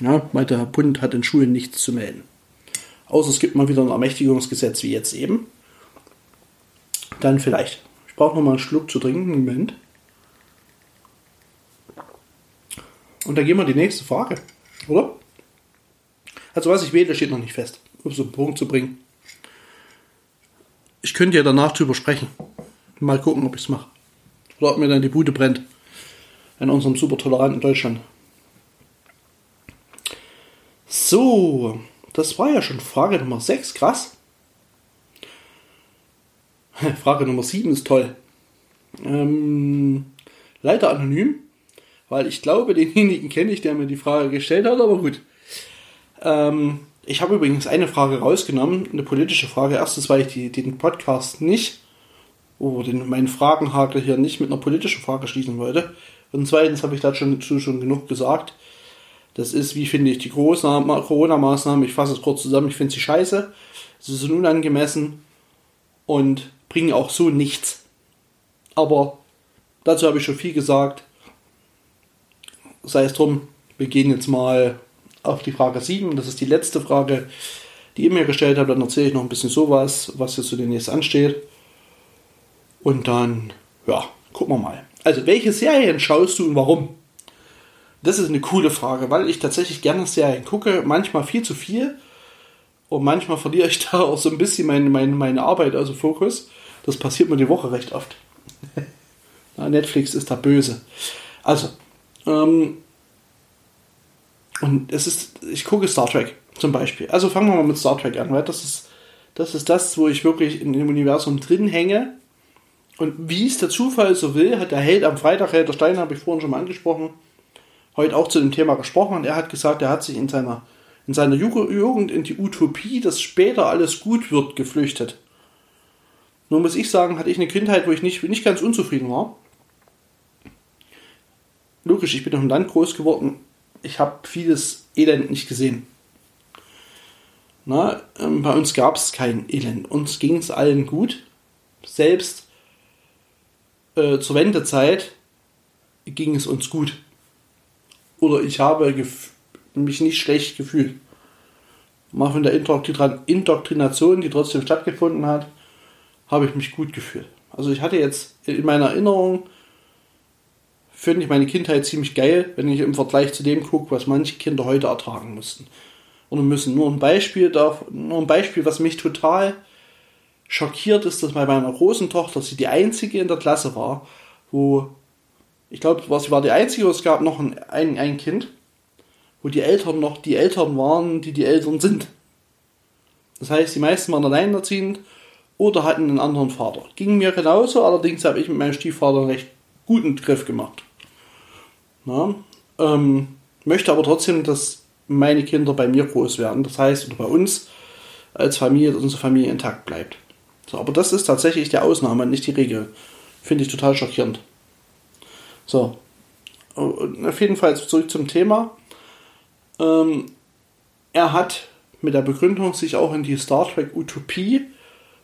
Ja, weil der Bund hat in Schulen nichts zu melden. Außer es gibt mal wieder ein Ermächtigungsgesetz wie jetzt eben. Dann vielleicht. Ich brauche noch mal einen Schluck zu trinken. Moment. Und dann gehen wir die nächste Frage, oder? Also was ich wähle, steht noch nicht fest, um es auf den Punkt zu bringen. Ich könnte ja danach drüber sprechen. Mal gucken, ob ich es mache. Oder ob mir dann die Bude brennt. In unserem super toleranten Deutschland. So, das war ja schon Frage Nummer 6, krass. Frage Nummer 7 ist toll. Ähm, leider anonym, weil ich glaube, denjenigen kenne ich, der mir die Frage gestellt hat, aber gut. Ähm, ich habe übrigens eine Frage rausgenommen, eine politische Frage. Erstens, weil ich die, den Podcast nicht, oh, den, meinen Fragenhagel hier nicht mit einer politischen Frage schließen wollte. Und zweitens habe ich dazu schon genug gesagt. Das ist, wie finde ich, die Corona-Maßnahmen. Ich fasse es kurz zusammen. Ich finde sie scheiße. Sie sind unangemessen und bringen auch so nichts. Aber dazu habe ich schon viel gesagt. Sei es drum, wir gehen jetzt mal auf die Frage 7. Das ist die letzte Frage, die ihr mir gestellt habt. Dann erzähle ich noch ein bisschen sowas, was jetzt so demnächst ansteht. Und dann, ja, gucken wir mal. Also, welche Serien schaust du und warum? Das ist eine coole Frage, weil ich tatsächlich gerne Serien gucke, manchmal viel zu viel. Und manchmal verliere ich da auch so ein bisschen meine, meine, meine Arbeit, also Fokus. Das passiert mir die Woche recht oft. Netflix ist da böse. Also, ähm, und es ist, ich gucke Star Trek zum Beispiel. Also fangen wir mal mit Star Trek an, weil das ist, das ist das, wo ich wirklich in dem Universum drin hänge. Und wie es der Zufall so will, hat der Held am Freitag, Held der Stein, habe ich vorhin schon mal angesprochen, heute auch zu dem Thema gesprochen und er hat gesagt, er hat sich in seiner, in seiner Jugend in die Utopie, dass später alles gut wird, geflüchtet. Nun muss ich sagen, hatte ich eine Kindheit, wo ich nicht, nicht ganz unzufrieden war. Logisch, ich bin auf dem Land groß geworden. Ich habe vieles Elend nicht gesehen. Na, ähm, bei uns gab es kein Elend. Uns ging es allen gut. Selbst äh, zur Wendezeit ging es uns gut. Oder ich habe mich nicht schlecht gefühlt. Mal von der Indoktrination, die trotzdem stattgefunden hat, habe ich mich gut gefühlt. Also ich hatte jetzt in meiner Erinnerung, finde ich meine Kindheit ziemlich geil, wenn ich im Vergleich zu dem gucke, was manche Kinder heute ertragen mussten oder müssen. Nur ein Beispiel, darf, nur ein Beispiel, was mich total schockiert ist, dass bei meiner großen Tochter sie die einzige in der Klasse war, wo ich glaube, sie war die einzige, es gab noch ein, ein, ein Kind, wo die Eltern noch die Eltern waren, die die Eltern sind. Das heißt, die meisten waren alleinerziehend oder hatten einen anderen Vater. Ging mir genauso, allerdings habe ich mit meinem Stiefvater einen recht guten Griff gemacht. Na, ähm, möchte aber trotzdem, dass meine Kinder bei mir groß werden. Das heißt, oder bei uns als Familie, dass unsere Familie intakt bleibt. So, aber das ist tatsächlich die Ausnahme, nicht die Regel. Finde ich total schockierend. So. Und auf jeden Fall zurück zum Thema. Ähm, er hat mit der Begründung sich auch in die Star Trek Utopie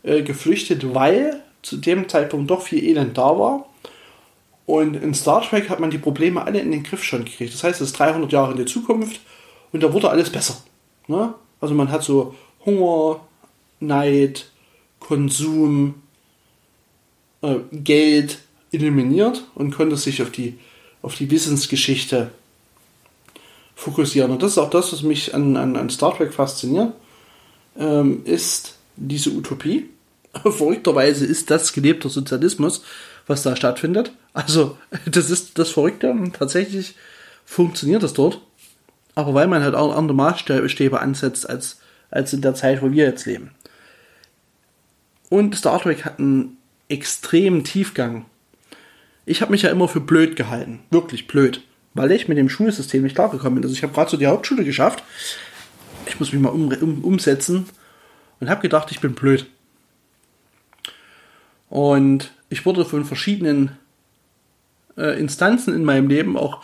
äh, geflüchtet, weil zu dem Zeitpunkt doch viel Elend da war. Und in Star Trek hat man die Probleme alle in den Griff schon gekriegt. Das heißt, es ist 300 Jahre in der Zukunft und da wurde alles besser. Ne? Also man hat so Hunger, Neid, Konsum, äh, Geld eliminiert und konnte sich auf die, auf die Wissensgeschichte fokussieren. Und das ist auch das, was mich an, an, an Star Trek fasziniert, ähm, ist diese Utopie. Verrückterweise ist das gelebter Sozialismus, was da stattfindet. Also, das ist das Verrückte. Tatsächlich funktioniert das dort aber weil man halt auch andere Maßstäbe ansetzt als, als in der Zeit, wo wir jetzt leben. Und Star Trek hat einen extremen Tiefgang. Ich habe mich ja immer für blöd gehalten, wirklich blöd, weil ich mit dem Schulsystem nicht klargekommen bin. Also ich habe gerade so die Hauptschule geschafft. Ich muss mich mal um, um, umsetzen und habe gedacht, ich bin blöd. Und ich wurde von verschiedenen äh, Instanzen in meinem Leben auch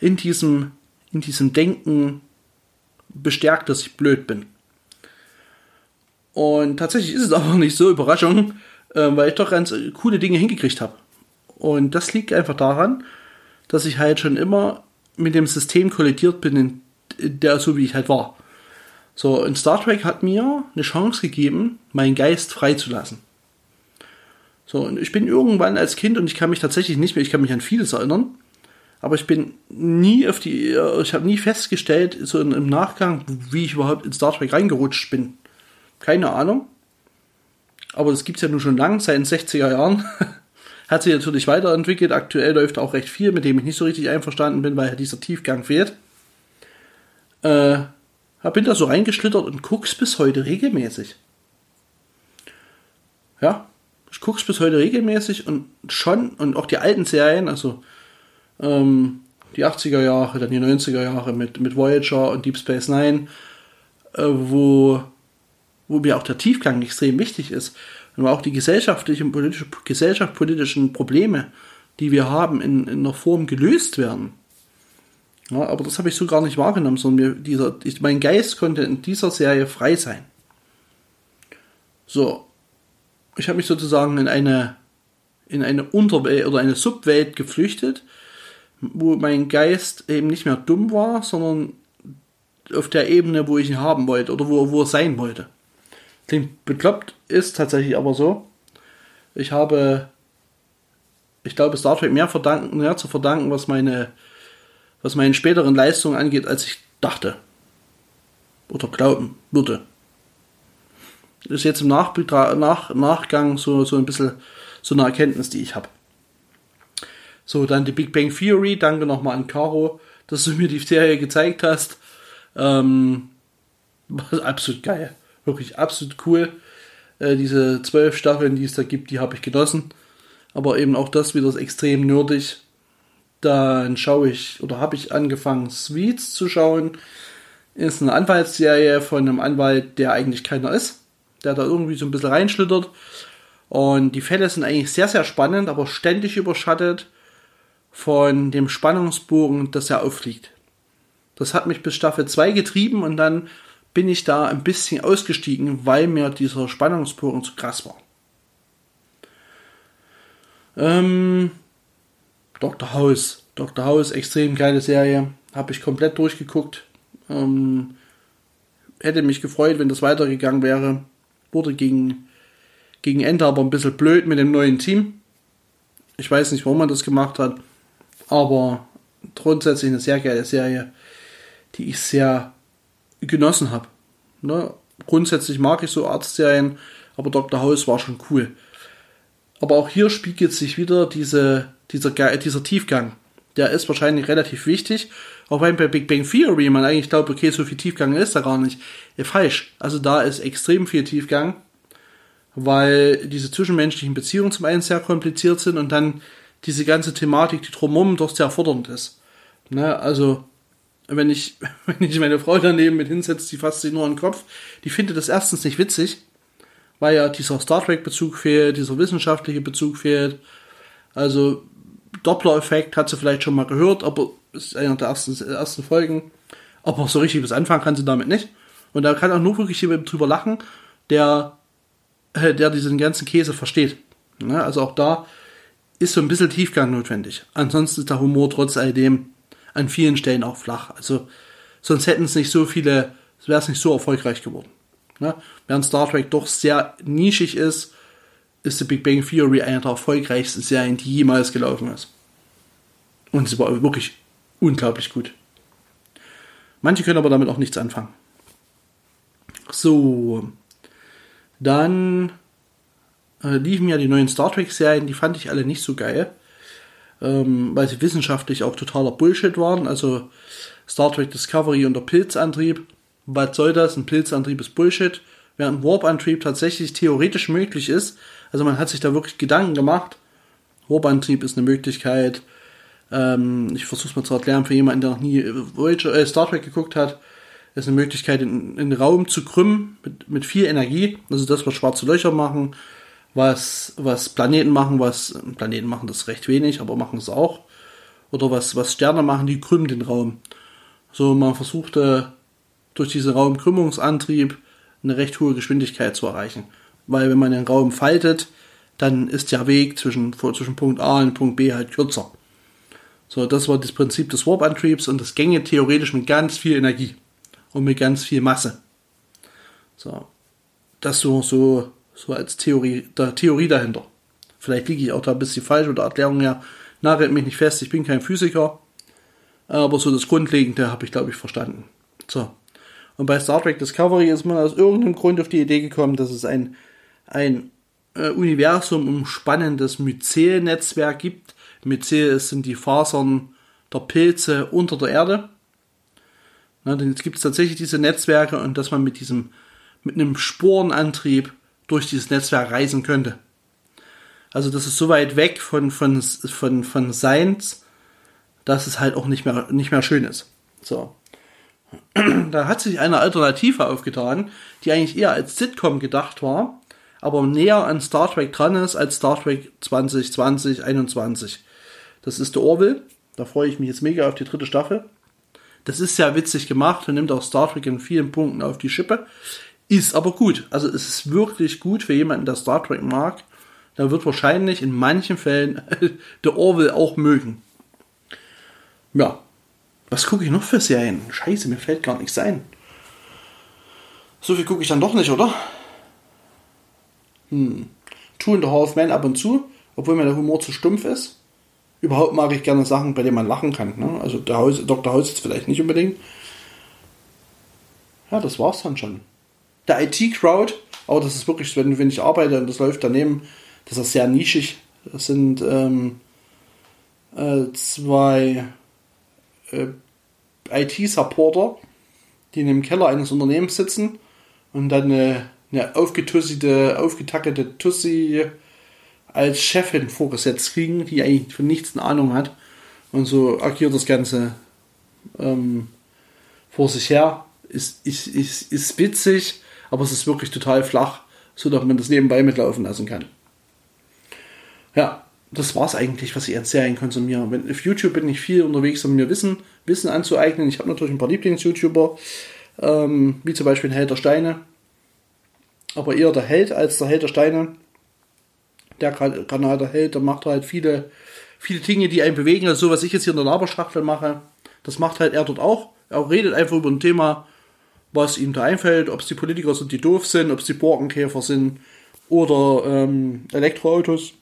in diesem in diesem Denken bestärkt, dass ich blöd bin. Und tatsächlich ist es aber nicht so Überraschung, äh, weil ich doch ganz coole Dinge hingekriegt habe. Und das liegt einfach daran, dass ich halt schon immer mit dem System kollidiert bin, in der so wie ich halt war. So, und Star Trek hat mir eine Chance gegeben, meinen Geist freizulassen. So, und ich bin irgendwann als Kind und ich kann mich tatsächlich nicht mehr, ich kann mich an vieles erinnern, aber ich bin nie auf die, ich habe nie festgestellt, so im Nachgang, wie ich überhaupt in Star Trek reingerutscht bin. Keine Ahnung. Aber das gibt es ja nun schon lang, seit den 60er Jahren. Hat sich natürlich weiterentwickelt. Aktuell läuft auch recht viel, mit dem ich nicht so richtig einverstanden bin, weil dieser Tiefgang fehlt. Äh, bin da so reingeschlittert und guck's bis heute regelmäßig. Ja, ich guck's bis heute regelmäßig und schon, und auch die alten Serien, also ähm, die 80er Jahre, dann die 90er Jahre mit, mit Voyager und Deep Space Nine, äh, wo, wo mir auch der Tiefgang extrem wichtig ist. Und auch die gesellschaftlichen, politische, gesellschaftspolitischen Probleme, die wir haben, in, in einer Form gelöst werden. Ja, aber das habe ich so gar nicht wahrgenommen, sondern mir dieser, ich, mein Geist konnte in dieser Serie frei sein. So, ich habe mich sozusagen in eine in eine Unterwelt oder eine Subwelt geflüchtet, wo mein Geist eben nicht mehr dumm war, sondern auf der Ebene, wo ich ihn haben wollte oder wo, wo er sein wollte. Klingt bekloppt, ist tatsächlich aber so. Ich habe, ich glaube, Star Trek mehr, verdanken, mehr zu verdanken, was meine, was meine späteren Leistungen angeht, als ich dachte. Oder glauben würde. Ist jetzt im Nachbetra Nach Nachgang so, so ein bisschen so eine Erkenntnis, die ich habe. So, dann die Big Bang Theory. Danke nochmal an Caro, dass du mir die Serie gezeigt hast. Ähm, absolut geil. Wirklich absolut cool. Äh, diese zwölf Staffeln, die es da gibt, die habe ich genossen. Aber eben auch das wieder extrem nerdig. Dann schaue ich oder habe ich angefangen, Sweets zu schauen. Ist eine Anwaltsserie von einem Anwalt, der eigentlich keiner ist. Der da irgendwie so ein bisschen reinschlittert. Und die Fälle sind eigentlich sehr, sehr spannend, aber ständig überschattet von dem Spannungsbogen, das er auffliegt. Das hat mich bis Staffel 2 getrieben und dann bin ich da ein bisschen ausgestiegen, weil mir dieser Spannungsbogen zu krass war. Ähm, Dr. House. Dr. House, extrem geile Serie. Habe ich komplett durchgeguckt. Ähm, hätte mich gefreut, wenn das weitergegangen wäre. Wurde gegen, gegen Ende aber ein bisschen blöd mit dem neuen Team. Ich weiß nicht, warum man das gemacht hat. Aber grundsätzlich eine sehr geile Serie, die ich sehr genossen habe. Ne? Grundsätzlich mag ich so Arztserien, aber Dr. House war schon cool. Aber auch hier spiegelt sich wieder diese, dieser, dieser Tiefgang. Der ist wahrscheinlich relativ wichtig. Auch wenn bei Big Bang Theory man eigentlich glaubt, okay, so viel Tiefgang ist da gar nicht. Ja, falsch. Also da ist extrem viel Tiefgang, weil diese zwischenmenschlichen Beziehungen zum einen sehr kompliziert sind und dann diese ganze Thematik, die drumherum doch sehr fordernd ist. Ne? Also wenn ich, wenn ich meine Frau daneben mit hinsetze, die fasst sich nur an den Kopf, die findet das erstens nicht witzig, weil ja dieser Star Trek-Bezug fehlt, dieser wissenschaftliche Bezug fehlt. Also Doppler-Effekt hat sie vielleicht schon mal gehört, aber ist einer der ersten, ersten Folgen. Aber so richtig bis anfangen kann sie damit nicht. Und da kann auch nur wirklich jemand drüber lachen, der, äh, der diesen ganzen Käse versteht. Ne? Also auch da ist so ein bisschen Tiefgang notwendig. Ansonsten ist der Humor trotz alledem an vielen Stellen auch flach. Also sonst hätten es nicht so viele, wäre es nicht so erfolgreich geworden. Ne? Während Star Trek doch sehr nischig ist, ist The Big Bang Theory eine der erfolgreichsten Serien, die jemals gelaufen ist. Und sie war wirklich unglaublich gut. Manche können aber damit auch nichts anfangen. So, dann äh, liefen ja die neuen Star Trek-Serien, die fand ich alle nicht so geil ähm, weil sie wissenschaftlich auch totaler Bullshit waren. Also Star Trek Discovery und der Pilzantrieb. Was soll das? Ein Pilzantrieb ist Bullshit. Während Warp-Antrieb tatsächlich theoretisch möglich ist. Also man hat sich da wirklich Gedanken gemacht. Warp-Antrieb ist eine Möglichkeit. Ähm, ich versuche es mal zu erklären für jemanden, der noch nie Voyager, äh, Star Trek geguckt hat. ist eine Möglichkeit, in, in den Raum zu krümmen mit, mit viel Energie. Also das, was schwarze Löcher machen was, was Planeten machen, was Planeten machen das recht wenig, aber machen es auch. Oder was, was Sterne machen, die krümmen den Raum. So, man versuchte durch diesen Raumkrümmungsantrieb eine recht hohe Geschwindigkeit zu erreichen. Weil wenn man den Raum faltet, dann ist der Weg zwischen, zwischen Punkt A und Punkt B halt kürzer. So, das war das Prinzip des Warp-Antriebs und das gänge theoretisch mit ganz viel Energie und mit ganz viel Masse. So, das so, so so als Theorie, der Theorie dahinter. Vielleicht liege ich auch da ein bisschen falsch oder Erklärung her. Nagelt mich nicht fest, ich bin kein Physiker. Aber so das Grundlegende habe ich, glaube ich, verstanden. So. Und bei Star Trek Discovery ist man aus irgendeinem Grund auf die Idee gekommen, dass es ein, ein äh, Universum umspannendes Myzel-Netzwerk gibt. Myzel sind die Fasern der Pilze unter der Erde. Na, denn jetzt gibt es tatsächlich diese Netzwerke und dass man mit diesem, mit einem Sporenantrieb durch dieses Netzwerk reisen könnte. Also das ist so weit weg von, von, von, von Seins, dass es halt auch nicht mehr, nicht mehr schön ist. So. Da hat sich eine Alternative aufgetan, die eigentlich eher als Sitcom gedacht war, aber näher an Star Trek dran ist als Star Trek 2020, 21. Das ist der Orville. Da freue ich mich jetzt mega auf die dritte Staffel. Das ist sehr witzig gemacht und nimmt auch Star Trek in vielen Punkten auf die Schippe. Ist aber gut. Also es ist wirklich gut für jemanden, der Star Trek mag. Da wird wahrscheinlich in manchen Fällen der Orwell auch mögen. Ja. Was gucke ich noch für Serien? Scheiße, mir fällt gar nichts ein. So viel gucke ich dann doch nicht, oder? Hm. Two and a Half Men ab und zu, obwohl mir der Humor zu stumpf ist. Überhaupt mag ich gerne Sachen, bei denen man lachen kann. Ne? Also der Haus, Dr. House jetzt vielleicht nicht unbedingt. Ja, das war's dann schon der IT-Crowd Aber das ist wirklich, wenn, wenn ich arbeite und das läuft daneben, das ist sehr nischig. Das sind ähm, äh, zwei äh, IT-Supporter, die in dem Keller eines Unternehmens sitzen und dann eine, eine aufgetussite, aufgetackete Tussi als Chefin vorgesetzt kriegen, die eigentlich von nichts eine Ahnung hat. Und so agiert das Ganze ähm, vor sich her. Ist, ist, ist, ist witzig, aber es ist wirklich total flach, so dass man das nebenbei mitlaufen lassen kann. Ja, das war es eigentlich, was ich an Serien konsumiere. Wenn, auf YouTube bin ich viel unterwegs, um mir Wissen, Wissen anzueignen. Ich habe natürlich ein paar Lieblings-YouTuber, ähm, wie zum Beispiel Held der Steine. Aber eher der Held als der Held der Steine. Der Kanal der Held, der macht halt viele, viele Dinge, die einen bewegen. Also so, was ich jetzt hier in der Laberschachtel mache, das macht halt er dort auch. Er redet einfach über ein Thema, was ihm da einfällt, ob es die Politiker sind, die doof sind, ob es die Borkenkäfer sind oder ähm, Elektroautos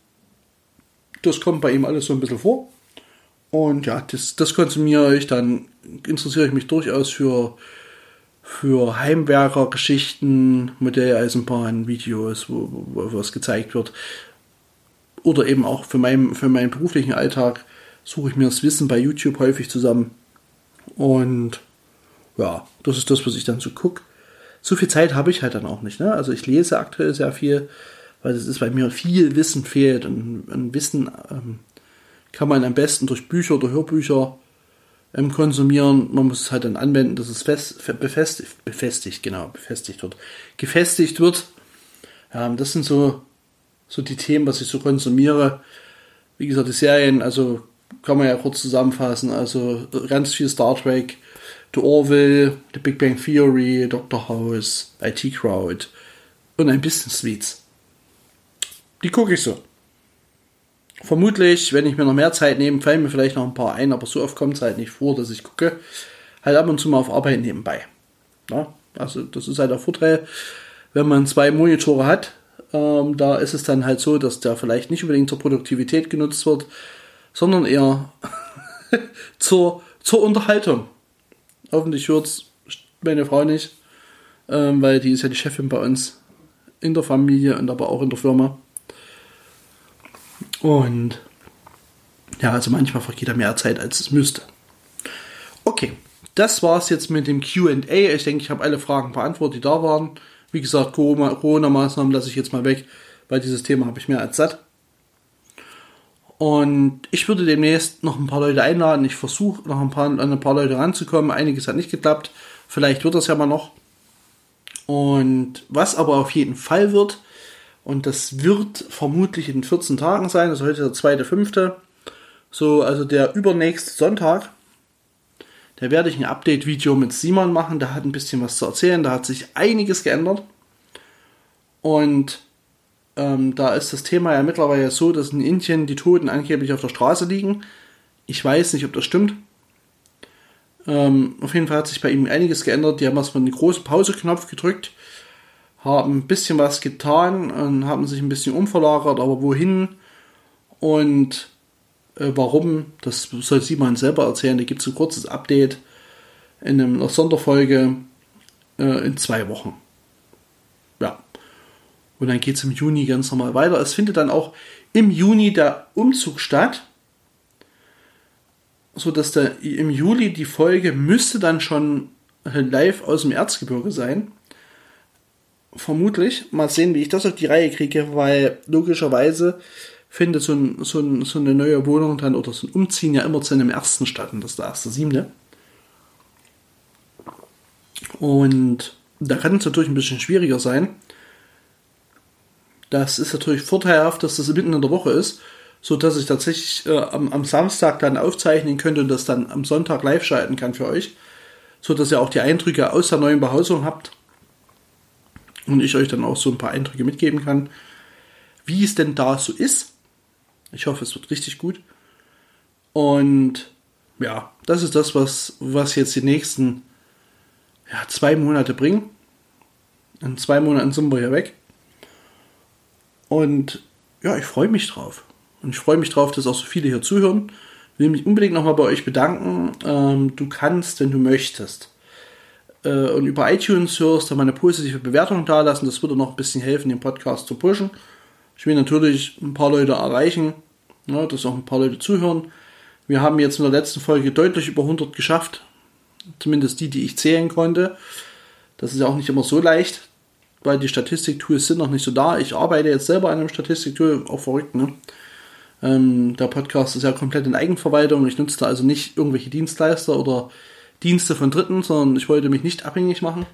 das kommt bei ihm alles so ein bisschen vor. Und ja, das, das konsumiere ich. Dann interessiere ich mich durchaus für, für Heimwerker-Geschichten, Modelleisenbahn, Videos, wo, wo, wo was gezeigt wird. Oder eben auch für, mein, für meinen beruflichen Alltag suche ich mir das Wissen bei YouTube häufig zusammen. Und ja, das ist das, was ich dann so gucke. So viel Zeit habe ich halt dann auch nicht. Ne? Also ich lese aktuell sehr viel weil es ist bei mir viel Wissen fehlt und, und Wissen ähm, kann man am besten durch Bücher oder Hörbücher ähm, konsumieren. Man muss es halt dann anwenden, dass es fest, befestigt, befestigt, genau, befestigt wird, gefestigt wird. Ähm, das sind so, so die Themen, was ich so konsumiere. Wie gesagt, die Serien, also kann man ja kurz zusammenfassen. Also ganz viel Star Trek, The Orville, The Big Bang Theory, Doctor House, IT Crowd und ein bisschen Sweets. Die gucke ich so. Vermutlich, wenn ich mir noch mehr Zeit nehme, fallen mir vielleicht noch ein paar ein, aber so oft kommt es halt nicht vor, dass ich gucke. Halt ab und zu mal auf Arbeit nebenbei. Ja, also das ist halt der Vorteil, wenn man zwei Monitore hat. Ähm, da ist es dann halt so, dass der vielleicht nicht unbedingt zur Produktivität genutzt wird, sondern eher zur, zur Unterhaltung. Hoffentlich hört es meine Frau nicht, ähm, weil die ist ja die Chefin bei uns in der Familie und aber auch in der Firma. Und ja, also manchmal vergeht da mehr Zeit, als es müsste. Okay, das war es jetzt mit dem QA. Ich denke, ich habe alle Fragen beantwortet, die da waren. Wie gesagt, Corona-Maßnahmen lasse ich jetzt mal weg, weil dieses Thema habe ich mehr als satt. Und ich würde demnächst noch ein paar Leute einladen. Ich versuche noch ein paar, an ein paar Leute ranzukommen. Einiges hat nicht geklappt. Vielleicht wird das ja mal noch. Und was aber auf jeden Fall wird, und das wird vermutlich in 14 Tagen sein, also heute der zweite, fünfte. So, also der übernächste Sonntag. Da werde ich ein Update-Video mit Simon machen. Der hat ein bisschen was zu erzählen. Da hat sich einiges geändert. Und ähm, da ist das Thema ja mittlerweile so, dass in Indien die Toten angeblich auf der Straße liegen. Ich weiß nicht, ob das stimmt. Ähm, auf jeden Fall hat sich bei ihm einiges geändert. Die haben erstmal einen großen Pause-Knopf gedrückt haben ein bisschen was getan und haben sich ein bisschen umverlagert, aber wohin und äh, warum, das soll Simon selber erzählen. Da gibt es ein kurzes Update in einer Sonderfolge äh, in zwei Wochen. Ja. Und dann geht es im Juni ganz normal weiter. Es findet dann auch im Juni der Umzug statt. So dass der im Juli die Folge müsste dann schon live aus dem Erzgebirge sein vermutlich. Mal sehen, wie ich das auf die Reihe kriege, weil logischerweise findet so, ein, so, ein, so eine neue Wohnung dann oder so ein Umziehen ja immer zu einem ersten statt und das ist der erste siebte. Und da kann es natürlich ein bisschen schwieriger sein. Das ist natürlich vorteilhaft, dass das mitten in der Woche ist, so dass ich tatsächlich äh, am, am Samstag dann aufzeichnen könnte und das dann am Sonntag live schalten kann für euch, so dass ihr auch die Eindrücke aus der neuen Behausung habt und ich euch dann auch so ein paar Eindrücke mitgeben kann, wie es denn da so ist. Ich hoffe, es wird richtig gut. Und ja, das ist das, was, was jetzt die nächsten ja, zwei Monate bringen. In zwei Monaten sind wir hier weg. Und ja, ich freue mich drauf. Und ich freue mich drauf, dass auch so viele hier zuhören. Ich will mich unbedingt nochmal bei euch bedanken. Ähm, du kannst, wenn du möchtest, äh, und über iTunes hörst, dann mal eine positive Bewertung da lassen. Das würde noch ein bisschen helfen, den Podcast zu pushen. Ich will natürlich ein paar Leute erreichen, ja, dass auch ein paar Leute zuhören. Wir haben jetzt in der letzten Folge deutlich über 100 geschafft. Zumindest die, die ich zählen konnte. Das ist ja auch nicht immer so leicht, weil die Statistiktools sind noch nicht so da. Ich arbeite jetzt selber an einem Statistiktool, auch verrückt, ne? Ähm, der Podcast ist ja komplett in Eigenverwaltung. Ich nutze da also nicht irgendwelche Dienstleister oder Dienste von Dritten, sondern ich wollte mich nicht abhängig machen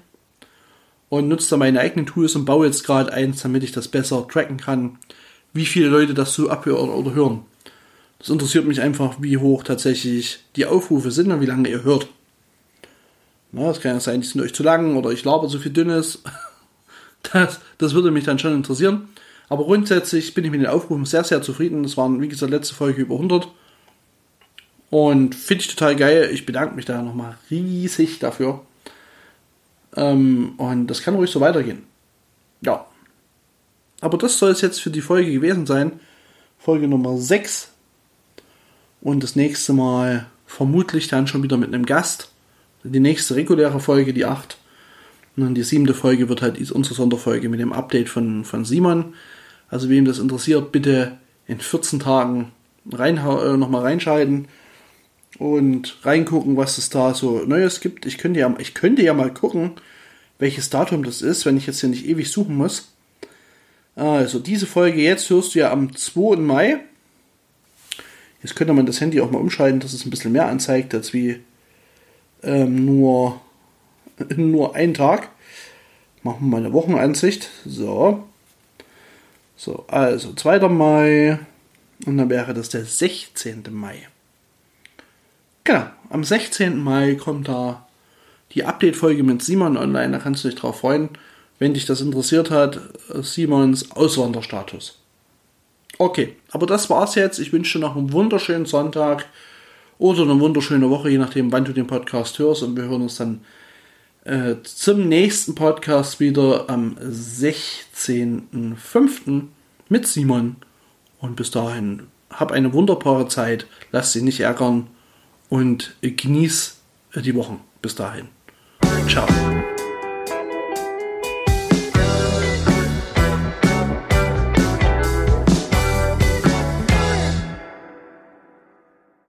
und nutze da meine eigenen Tools und baue jetzt gerade eins, damit ich das besser tracken kann, wie viele Leute das so abhören oder hören. Das interessiert mich einfach, wie hoch tatsächlich die Aufrufe sind und wie lange ihr hört. Na, das kann ja sein, die sind euch zu lang oder ich laber so viel Dünnes. Das, das würde mich dann schon interessieren. Aber grundsätzlich bin ich mit den Aufrufen sehr, sehr zufrieden. Das waren, wie gesagt, letzte Folge über 100. Und finde ich total geil. Ich bedanke mich da nochmal riesig dafür. Ähm, und das kann ruhig so weitergehen. Ja. Aber das soll es jetzt für die Folge gewesen sein. Folge Nummer 6. Und das nächste Mal vermutlich dann schon wieder mit einem Gast. Die nächste reguläre Folge, die 8. Und dann die siebte Folge wird halt unsere Sonderfolge mit dem Update von, von Simon. Also wem das interessiert, bitte in 14 Tagen rein, äh, nochmal reinschalten und reingucken, was es da so Neues gibt. Ich könnte ja, ich könnte ja mal gucken, welches Datum das ist, wenn ich jetzt hier nicht ewig suchen muss. Also diese Folge jetzt hörst du ja am 2. Mai. Jetzt könnte man das Handy auch mal umschalten, dass es ein bisschen mehr anzeigt, als wie ähm, nur, nur ein Tag. Machen wir mal eine Wochenansicht. So. So, also 2. Mai. Und dann wäre das der 16. Mai. Genau, am 16. Mai kommt da die Update-Folge mit Simon online. Da kannst du dich drauf freuen, wenn dich das interessiert hat. Simons Auswanderstatus. Okay, aber das war's jetzt. Ich wünsche dir noch einen wunderschönen Sonntag oder eine wunderschöne Woche, je nachdem, wann du den Podcast hörst. Und wir hören uns dann äh, zum nächsten Podcast wieder am 16.05. mit Simon. Und bis dahin, hab eine wunderbare Zeit. Lass dich nicht ärgern und genieß die Wochen. Bis dahin. Ciao.